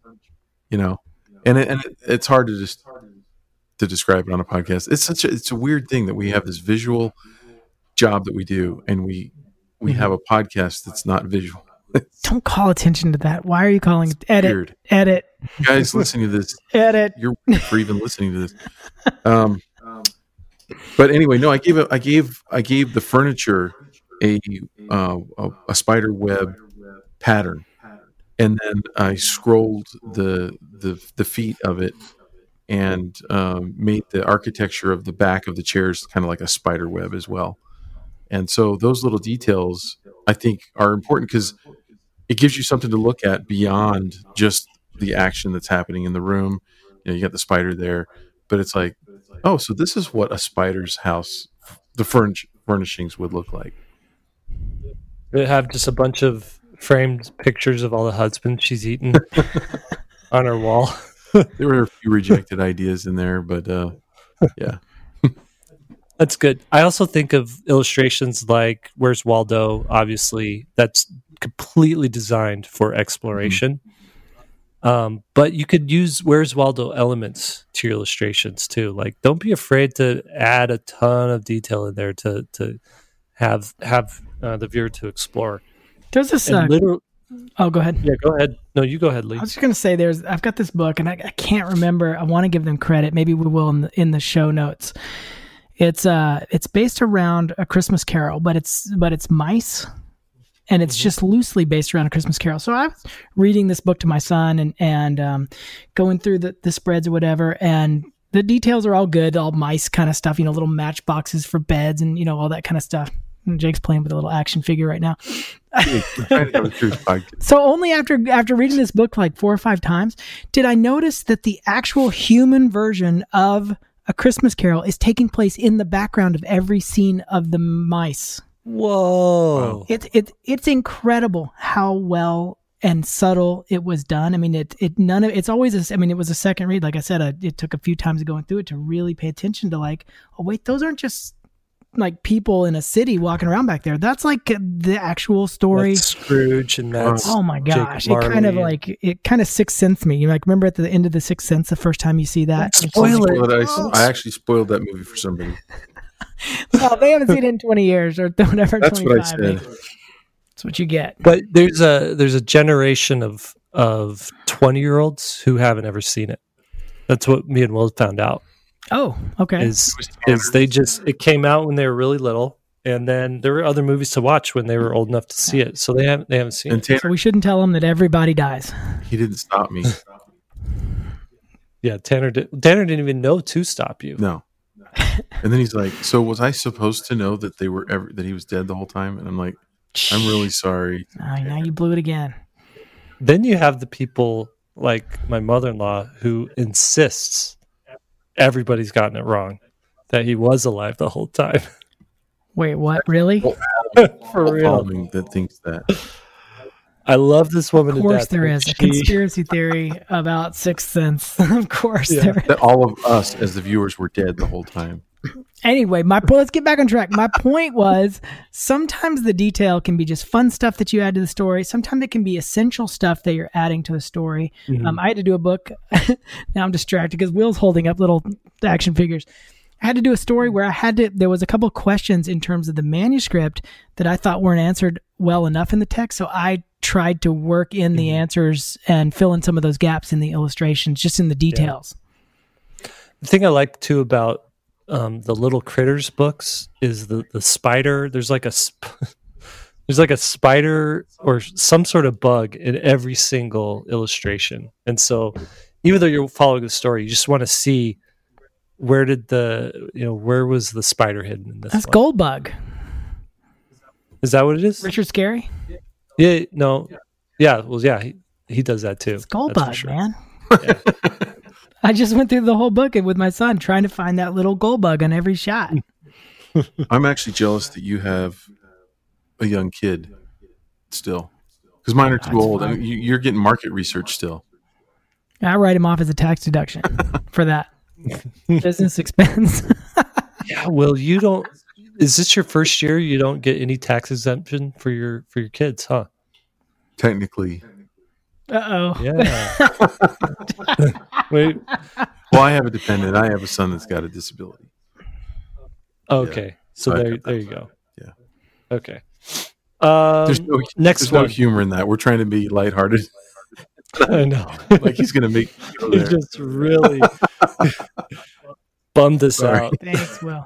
you know, and it, and it, it's hard to just to describe it on a podcast. It's such a it's a weird thing that we have this visual job that we do, and we we have a podcast that's not visual. Don't call attention to that. Why are you calling it? Edit, Weird, edit, guys listening to this edit. you're for even listening to this. Um, but anyway, no, I gave it. I gave I gave the furniture a uh, a, a spider web pattern, and then I scrolled the the the feet of it and um, made the architecture of the back of the chairs kind of like a spider web as well. And so those little details I think are important because it gives you something to look at beyond just the action that's happening in the room. You know, you got the spider there, but it's like, oh, so this is what a spider's house, the furnish- furnishings would look like. They have just a bunch of framed pictures of all the husbands she's eaten on her wall. There were a few rejected ideas in there, but uh, yeah, That's good. I also think of illustrations like Where's Waldo? Obviously, that's completely designed for exploration. Um, but you could use Where's Waldo elements to your illustrations too. Like, don't be afraid to add a ton of detail in there to to have have uh, the viewer to explore. There's this. Uh, literal, oh, go ahead. yeah, go ahead. No, you go ahead, Lee. I was just gonna say, there's. I've got this book, and I, I can't remember. I want to give them credit. Maybe we will in the in the show notes. It's uh, it's based around a Christmas Carol, but it's but it's mice, and it's just loosely based around a Christmas Carol. So I was reading this book to my son and and um, going through the the spreads or whatever, and the details are all good, all mice kind of stuff. You know, little matchboxes for beds, and you know all that kind of stuff. And Jake's playing with a little action figure right now. I'm trying to have a serious podcast. So only after after reading this book like four or five times did I notice that the actual human version of a Christmas Carol is taking place in the background of every scene of the mice. Whoa! It's it, it's incredible how well and subtle it was done. I mean, it it none of it's always. A, I mean, it was a second read. Like I said, uh, it took a few times going through it to really pay attention to like, oh wait, those aren't just like people in a city walking around back there. That's like the actual story. That's Scrooge, and oh, that's Oh my Jacob gosh! It kind of like it kind of sixth sense me. You like remember at the end of the sixth sense the first time you see that. Spoil it. I, I actually spoiled that movie for somebody. well, they haven't seen it in twenty years or whatever. That's what I 25, said. That's what you get. But there's a there's a generation of of twenty year olds who haven't ever seen it. That's what me and Will found out. Oh, okay. Is is they just it came out when they were really little, and then there were other movies to watch when they were old enough to see it. So they haven't they haven't seen And it. Tanner, so we shouldn't tell them that everybody dies. he didn't stop me. Yeah, Tanner did, Tanner didn't even know to stop you. No. And then he's like, "So was I supposed to know that they were ever that he was dead the whole time?" And I'm like, "I'm really sorry." Oh, now you blew it again. Then you have the people like my mother in law who insists everybody's gotten it wrong that he was alive the whole time. Wait, what? Really? For real. That thinks that. I love this woman. Of course there is there but is a conspiracy theory about Sixth Sense. of course Yeah. there is. That all of us as the viewers were dead the whole time. Anyway, my point. Let's get back on track. My point was sometimes the detail can be just fun stuff that you add to the story. Sometimes it can be essential stuff that you're adding to the story. Mhm. Um, I had to do a book. now I'm distracted because Will's holding up little action figures. I had to do a story where I had to. There was a couple questions in terms of the manuscript that I thought weren't answered well enough in the text. So I tried to work in the Mhm. answers and fill in some of those gaps in the illustrations, just in the details. The thing I like too about um, the little critters books is the the spider. There's like a sp- there's like a spider or some sort of bug in every single illustration, and so even though you're following the story, you just want to see where did the you know where was the spider hidden in this? That's one? Goldbug. Is that what it is? Richard Scarry. Yeah. No. Yeah. Well, yeah. He, he does that too. It's for Goldbug, sure. man. Yeah. I just went through the whole book with my son trying to find that little Goldbug on every shot. I'm actually jealous that you have a young kid still, because mine are too That's old, fine. and you, you're getting market research still. I write him off as a tax deduction for that business expense. Yeah, well, you don't. Is this your first year? You don't get any tax exemption for your for your kids, huh? Technically, Uh oh. Yeah. Wait. well, I have a dependent. I have a son that's got a disability. Okay. So So I there, there you far. go. Yeah. Okay. Um, There's no next there's no humor in that. We're trying to be lighthearted. I know. like he's gonna make you go He just really bummed us Sorry. out. Thanks, Will.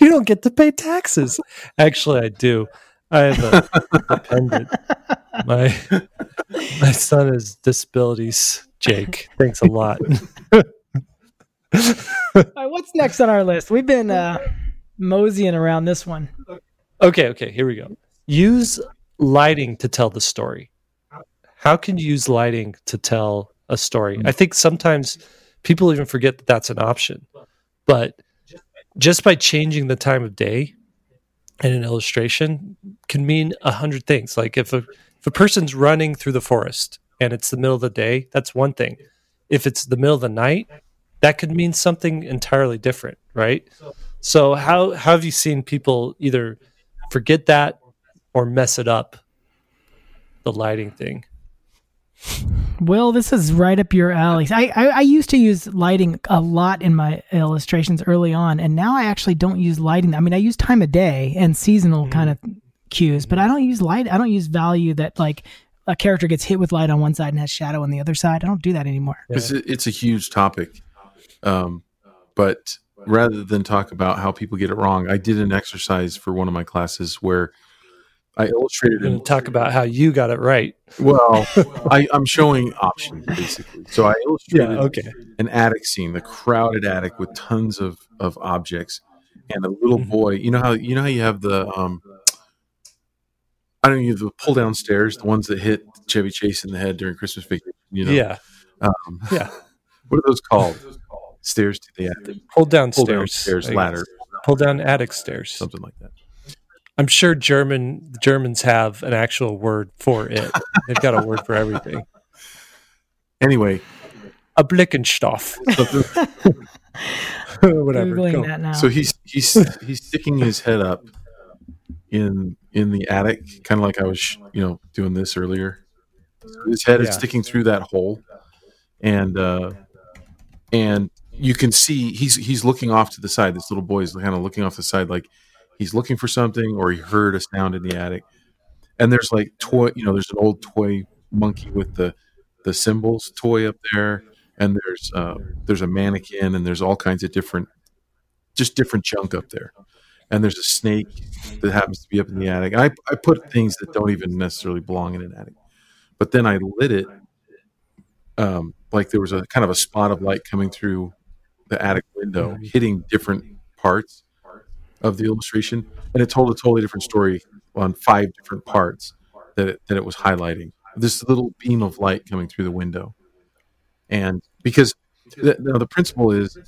You don't get to pay taxes. Actually, I do. I have a dependent. My my son has disabilities. Jake, thanks a lot. All right, what's next on our list? We've been uh, moseying around this one. Okay, okay, here we go. Use lighting to tell the story. How can you use lighting to tell a story? I think sometimes people even forget that that's an option. But just by changing the time of day in an illustration can mean a hundred things. Like if a if a person's running through the forest and it's the middle of the day, that's one thing. If it's the middle of the night, that could mean something entirely different, right? So how how have you seen people either forget that or mess it up? The lighting thing. Will, this is right up your alley. I, I I used to use lighting a lot in my illustrations early on, and now I actually don't use lighting. I mean, I use time of day and seasonal kind of cues, but I don't use light. I don't use value that like a character gets hit with light on one side and has shadow on the other side. I don't do that anymore. It's, a, it's a huge topic. Um, but rather than talk about how people get it wrong, I did an exercise for one of my classes where I illustrated We're in going to talk about how you got it right. Well, I, I'm showing options basically. So I illustrated yeah, okay. an attic scene, the crowded attic with tons of, of objects, and a little Mhm. boy. You know how you know how you have the um, I don't know, you have the pull down stairs, the ones that hit Chevy Chase in the head during Christmas vacation. You know, Yeah. Um, Yeah. What are those called? Stairs to the attic, Pull down pull stairs. down stairs, ladder, Pull down attic stairs. something like that. I'm sure German Germans have an actual word for it. They've got a word for everything. Anyway, A Blickenstoff. Whatever. Googling Go. that now. so he's he's he's sticking his head up in in the attic, kind of like I was, you know, doing this earlier. So his head Yeah. is sticking through that hole, and uh, and you can see he's he's looking off to the side. This little boy is kind of looking off the side, like he's looking for something, or he heard a sound in the attic. And there's like toy, you know, there's an old toy monkey with the the cymbals toy up there, and there's uh, there's a mannequin, and there's all kinds of different, just different junk up there. And there's a snake that happens to be up in the attic. I, I put things that don't even necessarily belong in an attic. But then I lit it um, like there was a kind of a spot of light coming through the attic window, hitting different parts of the illustration. And it told a totally different story on five different parts that it, that it was highlighting. This little beam of light coming through the window. And because the, now the principle is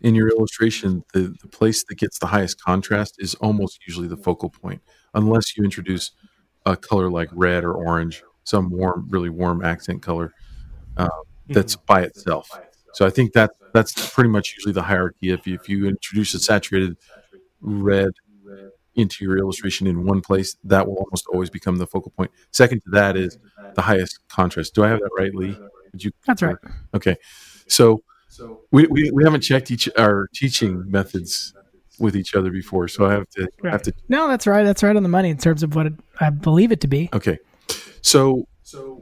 in your illustration, the, the place that gets the highest contrast is almost usually the focal point, unless you introduce a color like red or orange, some warm, really warm accent color uh, that's by itself. So I think that that's pretty much usually the hierarchy. If you, if you introduce a saturated red into your illustration in one place, that will almost always become the focal point. Second to that is the highest contrast. Do I have that right, Lee? Did you? That's right. Okay. So we, we, we haven't checked each our teaching methods with each other before, so I have to Right. have to. No, that's right. That's right on the money in terms of what it, I believe it to be. Okay, so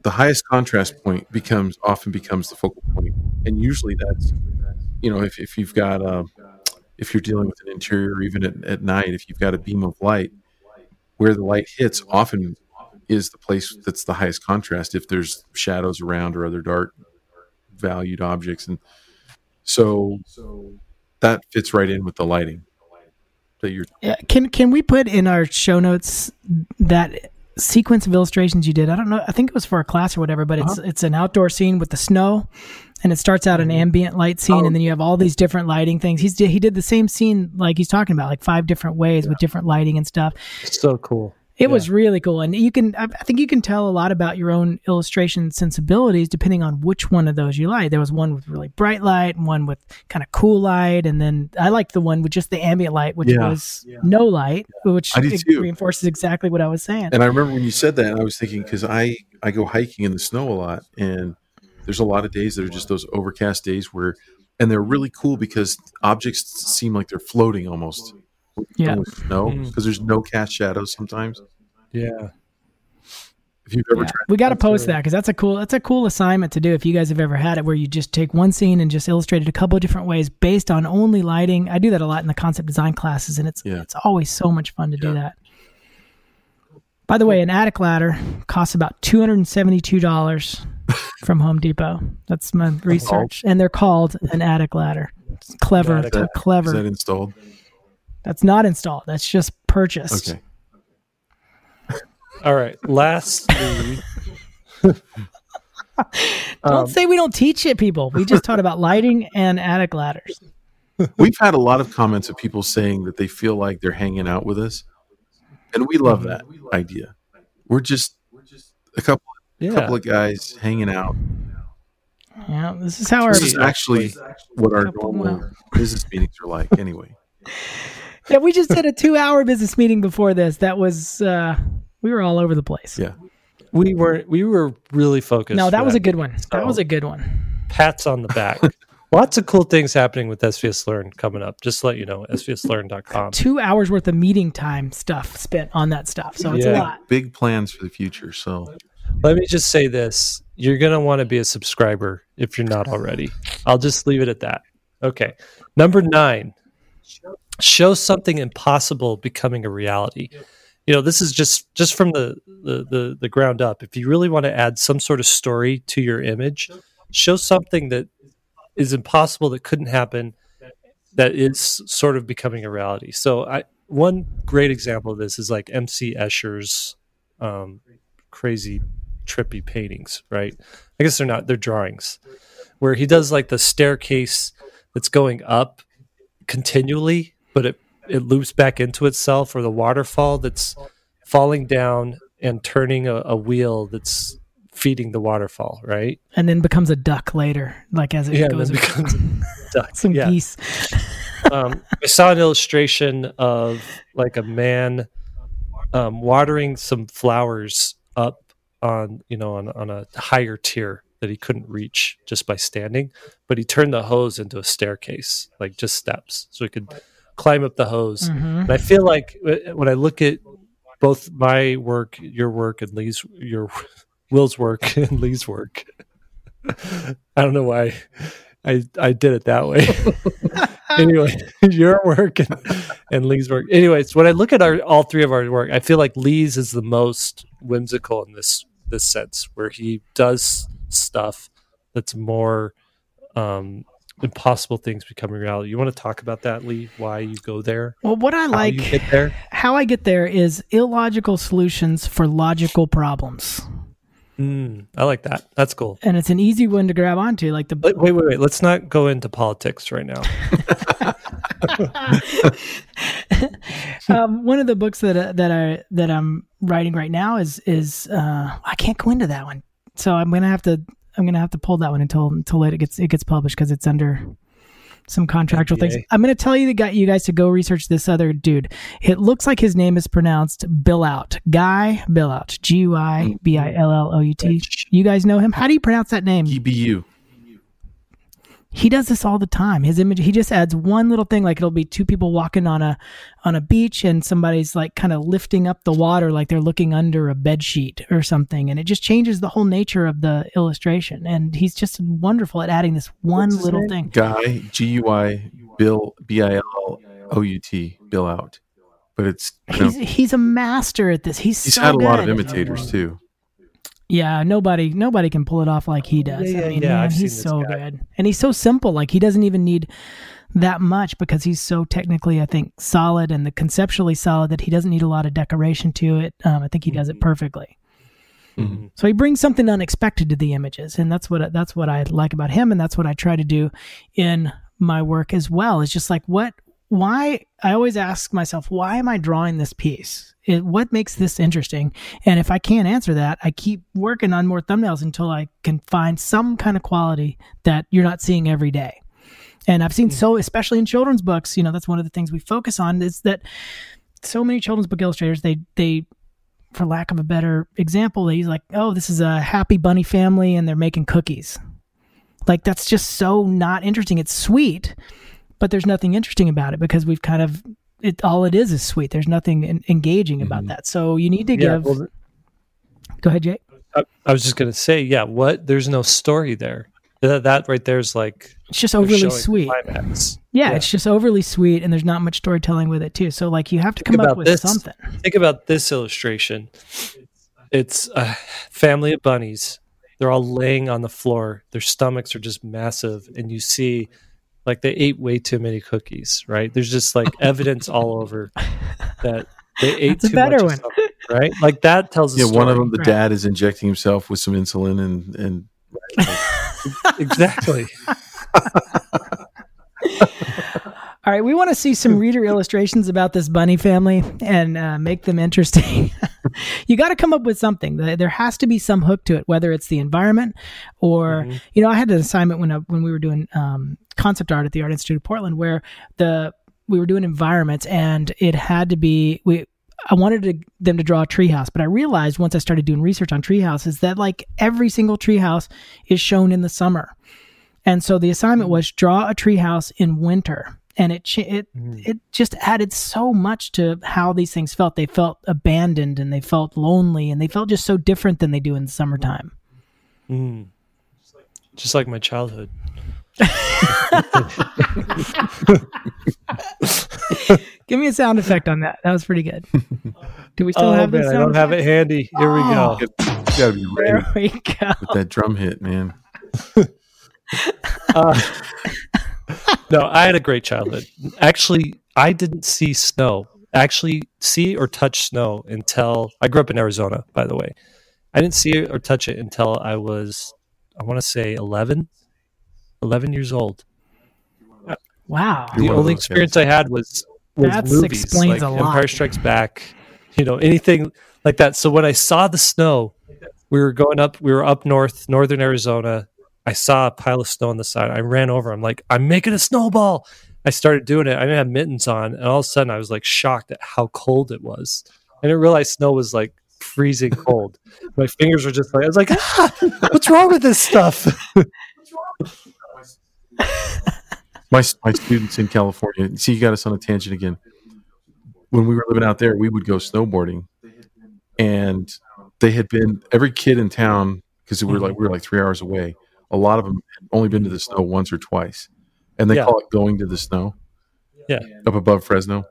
the highest contrast point becomes often becomes the focal point, and usually that's you know if if you've got um, if you're dealing with an interior, even at, at night, if you've got a beam of light, where the light hits often is the place that's the highest contrast. If there's shadows around or other dark valued objects, and so that fits right in with the lighting that you're Yeah, Can can we put in our show notes that sequence of illustrations you did? I don't know. I think it was for a class or whatever, but it's it's an outdoor scene with the snow, and it starts out an mm-hmm. ambient light scene, oh. and then you have all these different lighting things. He's he did the same scene like he's talking about, like five different ways with different lighting and stuff. So cool. It was really cool, and you can I I think you can tell a lot about your own illustration sensibilities depending on which one of those you like. There was one with really bright light, and one with kind of cool light, and then I liked the one with just the ambient light, which Yeah. was no light, which I did reinforces exactly what I was saying. And I remember when you said that, I was thinking because I I go hiking in the snow a lot, and there's a lot of days that are just those overcast days where, and they're really cool because objects seem like they're floating almost. Yeah. No, because mm-hmm. there's no cast shadows sometimes. Yeah. If you've ever yeah. tried we got to post that because that's a cool that's a cool assignment to do if you guys have ever had it where you just take one scene and just illustrate it a couple of different ways based on only lighting i do that a lot in the concept design classes and it's yeah. it's always so much fun to yeah. do that by the way an attic ladder costs about $272 from Home Depot. That's my research, and they're called an attic ladder. It's clever, Attic ladder. clever. is that installed? That's not installed. That's just purchased. Okay, All right. Lastly, Don't Um, say we don't teach it, people. We just taught about lighting and attic ladders. we've had a lot of comments of people saying that they feel like they're hanging out with us, and we love that idea. We're just a couple yeah. couple of guys hanging out. Yeah, this is how our This is actually what our normal more. business meetings are like. Anyway, Yeah, we just did a two-hour business meeting before this. That was uh we were all over the place. yeah. we were we were really focused. No, that was a good one. That was a good one. pats on the back. Lots of cool things happening with SVS Learn coming up. Just to let you know, svslearn.com. Two hours worth of meeting time stuff spent on that stuff. So it's a lot. Big plans for the future. So Let me just say this. You're going to want to be a subscriber if you're not already. I'll just leave it at that. Okay. Number nine, show something impossible becoming a reality. You know, this is just just from the, the the the ground up. If you really want to add some sort of story to your image, show something that is impossible that couldn't happen that is sort of becoming a reality. So I one great example of this is like MC Escher's um, crazy trippy paintings, right? I guess they're not, they're drawings where he does like the staircase that's going up continually, but it, it loops back into itself, or the waterfall that's falling down and turning a, a wheel that's feeding the waterfall, right? And then becomes a duck later, like as it Yeah, goes becomes a duck. some yeah. geese. um, I saw an illustration of like a man um, watering some flowers up on you know on, on a higher tier that he couldn't reach just by standing, but he turned the hose into a staircase, like just steps, so he could climb up the hose. Mhm. And I feel like uh, when I look at both my work, your work, and Lee's your Will's work and Lee's work, I don't know why I I did it that way. anyway, your work and, and Lee's work. Anyways, when I look at our all three of our work, I feel like Lee's is the most whimsical in this this sense, where he does stuff that's more um, impossible things becoming reality. You want to talk about that, Lee? Why you go there? Well, what I How like you get there? how I get there is illogical solutions for logical problems. Mm, I like that. That's cool. And it's an easy one to grab onto. Like the Wait, wait, wait, wait. Let's not go into politics right now. um, one of the books that uh, that I that I'm writing right now is is uh, I can't go into that one, so I'm gonna have to I'm gonna have to pull that one until until it gets it gets published because it's under some contractual things. I'm gonna tell you the guy you guys to go research this other dude. It looks like his name is pronounced Bill Out, Guy Billout, G U I B I L L O U T. You guys know him? How do you pronounce that name? EBU. He does this all the time. His image, he just adds one little thing, like it'll be two people walking on a on a beach, and somebody's like kind of lifting up the water, like they're looking under a bed sheet or something, and it just changes the whole nature of the illustration. And he's just wonderful at adding this one little thing. Guy G U I Bill B I L O U T Bill out, but it's he's know, he's a master at this. He's he's so had a good. lot of imitators too. Yeah, nobody nobody can pull it off like he does. Yeah, yeah, I mean, yeah, man, I've he's this so guy. good. And he's so simple. Like he doesn't even need that much because he's so technically, I think, solid and the conceptually solid that he doesn't need a lot of decoration to it. Um, I think he does it perfectly. Mhm. So he brings something unexpected to the images, and that's what that's what I like about him, and that's what I try to do in my work as well. It's just like what, why? I always ask myself, why am I drawing this piece? It, what makes this interesting? And if I can't answer that, I keep working on more thumbnails until I can find some kind of quality that you're not seeing every day. And I've seen hmm. so, especially in children's books, you know, that's one of the things we focus on is that so many children's book illustrators, they, they, for lack of a better example, he's like, oh, this is a happy bunny family and they're making cookies. Like, that's just so not interesting. It's sweet, but there's nothing interesting about it because we've kind of, it all it is is sweet. There's nothing en- engaging about Mhm. that. So you need to Yeah, give. well, go ahead, Jake. I, I was just gonna say, yeah. What? There's no story there. That, that right there is like It's just overly sweet. Yeah, Yeah. it's just overly sweet, and there's not much storytelling with it too. So like you have to Think come up with this. something. Think about this illustration. It's a family of bunnies. They're all laying on the floor. Their stomachs are just massive, and you see like they ate way too many cookies. Right? There's just like evidence all over that they ate That's a too better much. of one. something, right? Like that tells. A Yeah, one of them, the Right. dad is injecting himself with some insulin, and and exactly. All right, we want to see some reader illustrations about this bunny family and uh, make them interesting. You got to come up with something. There has to be some hook to it, whether it's the environment or Mhm. you know. I had an assignment when I, when we were doing um, concept art at the Art Institute of Portland, where the we were doing environments, and it had to be we. I wanted to, them to draw a treehouse, but I realized once I started doing research on treehouses that like every single treehouse is shown in the summer. And so the assignment was draw a treehouse in winter. And it cha- it it just added so much to how these things felt. They felt abandoned and they felt lonely and they felt just so different than they do in the summertime. Mm. Just like my childhood. Give me a sound effect on that. That was pretty good. Do we still oh have man, this? I don't have it handy. Here we Oh. go. you gotta be ready There we go. with that drum hit, man. Uh, no, I had a great childhood. Actually, I didn't see snow. Actually, see or touch snow until I grew up in Arizona. By the way, I didn't see it or touch it until I was, I want to say 11, 11 years old. Wow. The only those experience I had was was That movies explains like a lot. Empire Strikes Back, you know, anything like that. So when I saw the snow, we were going up, we were up north, northern Arizona. I saw a pile of snow on the side. I ran over. I'm like, I'm making a snowball. I started doing it. I didn't have mittens on, and all of a sudden, I was like shocked at how cold it was. I didn't realize snow was like freezing cold. My fingers were just like, I was like, ah, what's wrong with this stuff? My my students in California. See, you got us on a tangent again. When we were living out there, we would go snowboarding, and they had been every kid in town because we were like we were like three hours away. A lot of them had only been to the snow once or twice, and they Yeah. call it going to the snow. Yeah. up above Fresno,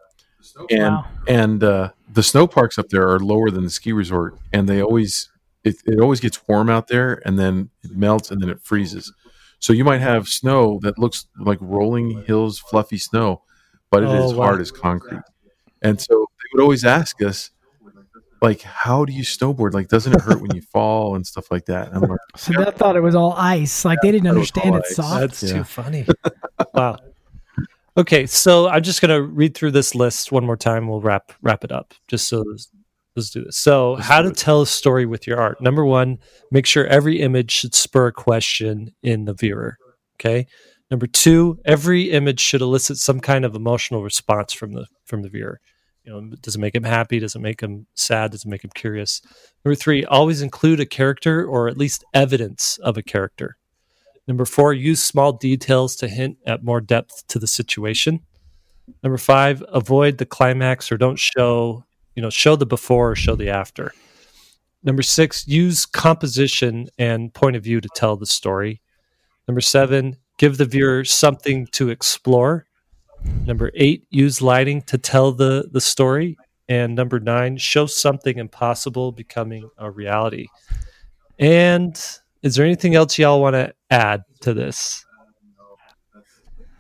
and Wow. and uh, the snow parks up there are lower than the ski resort, and they always it, it always gets warm out there, and then it melts, and then it freezes. So you might have snow that looks like rolling hills, fluffy snow, but it is Oh, wow. hard as concrete. And so they would always ask us, like, how do you snowboard? Like, doesn't it hurt when you fall and stuff like that? And I'm like, So they thought it was all ice. Like they didn't thought it was understand it's ice. soft. That's Yeah. too funny. wow. Okay, so I'm just gonna read through this list one more time. We'll wrap wrap it up. Just so let's, let's do this. So, Let's how to it. tell a story with your art? Number one, make sure every image should spur a question in the viewer. Okay. Number two, every image should elicit some kind of emotional response from the from the viewer. You know, does it make him happy? Does it make him sad? Does it make him curious? Number three, always include a character or at least evidence of a character. Number four, use small details to hint at more depth to the situation. Number five, avoid the climax or don't show, you know, show the before or show the after. Number six, use composition and point of view to tell the story. Number seven, give the viewer something to explore. Number eight, use lighting to tell the, the story. And number nine, show something impossible becoming a reality. And is there anything else y'all want to add to this?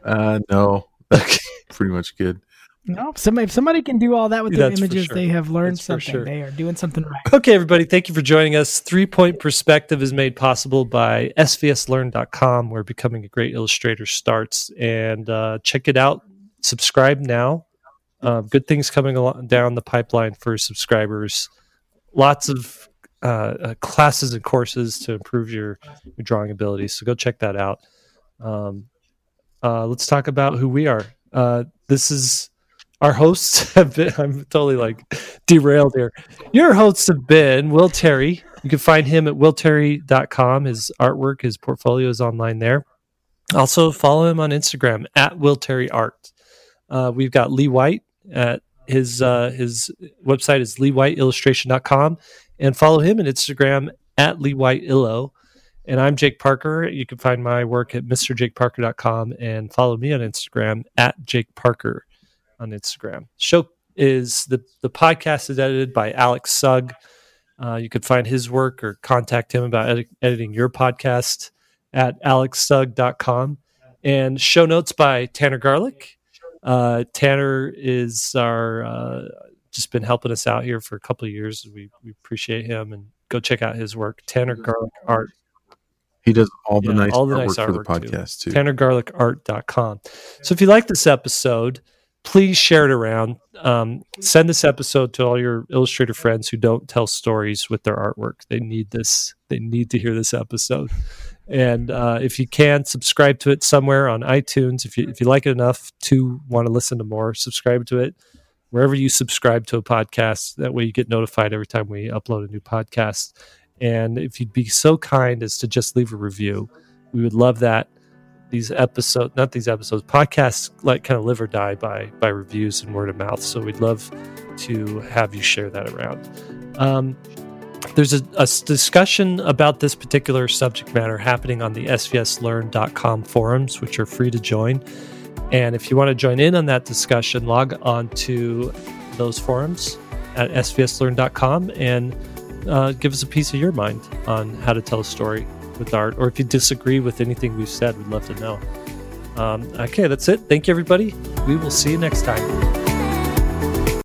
Uh, no, that's pretty much good. No, somebody, if somebody can do all that with That's the images, sure. they have learned That's something. sure. They are doing something right. Okay, everybody, thank you for joining us. Three Point Perspective is made possible by svslearn.com, where becoming a great illustrator starts. And uh, check it out. Subscribe now. Uh, good things coming along down the pipeline for subscribers. Lots of uh, uh, classes and courses to improve your, your drawing abilities. So go check that out. Um, uh, let's talk about who we are. Uh, this is our hosts have been. I'm totally like derailed here. Your hosts have been Will Terry. You can find him at willterry.com. His artwork, his portfolio is online there. Also, follow him on Instagram at Will Terry Art. Uh, we've got Lee White at his uh, his website is leewhiteillustration.com and follow him on Instagram at Lee White Illo. And I'm Jake Parker. You can find my work at mrjakeparker.com and follow me on Instagram at Jake Parker on Instagram. Show is the the podcast is edited by Alex Sugg. Uh, you could find his work or contact him about edi- editing your podcast at alexsugg.com. And show notes by Tanner Garlic. Uh, Tanner is our uh, just been helping us out here for a couple of years. We we appreciate him and go check out his work. Tanner Garlic Art He does all the Yeah, nice all the artwork nice for the artwork, too. podcast too. tannergarlicart.com. So if you like this episode, please share it around. Um, send this episode to all your illustrator friends who don't tell stories with their artwork. They need this. They need to hear this episode. And uh, if you can, subscribe to it somewhere on iTunes. If you if you like it enough to want to listen to more, subscribe to it wherever you subscribe to a podcast. That way, you get notified every time we upload a new podcast. And if you'd be so kind as to just leave a review, we would love that these episodes not these episodes podcasts like kind of live or die by by reviews and word of mouth so we'd love to have you share that around um, there's a discussion about this particular subject matter happening on the svslearn.com forums which are free to join and if you want to join in on that discussion log on to those forums at svslearn.com and uh, give us a piece of your mind on how to tell a story with art, or if you disagree with anything we've said, we'd love to know. Um, okay, that's it. Thank you, everybody. We will see you next time.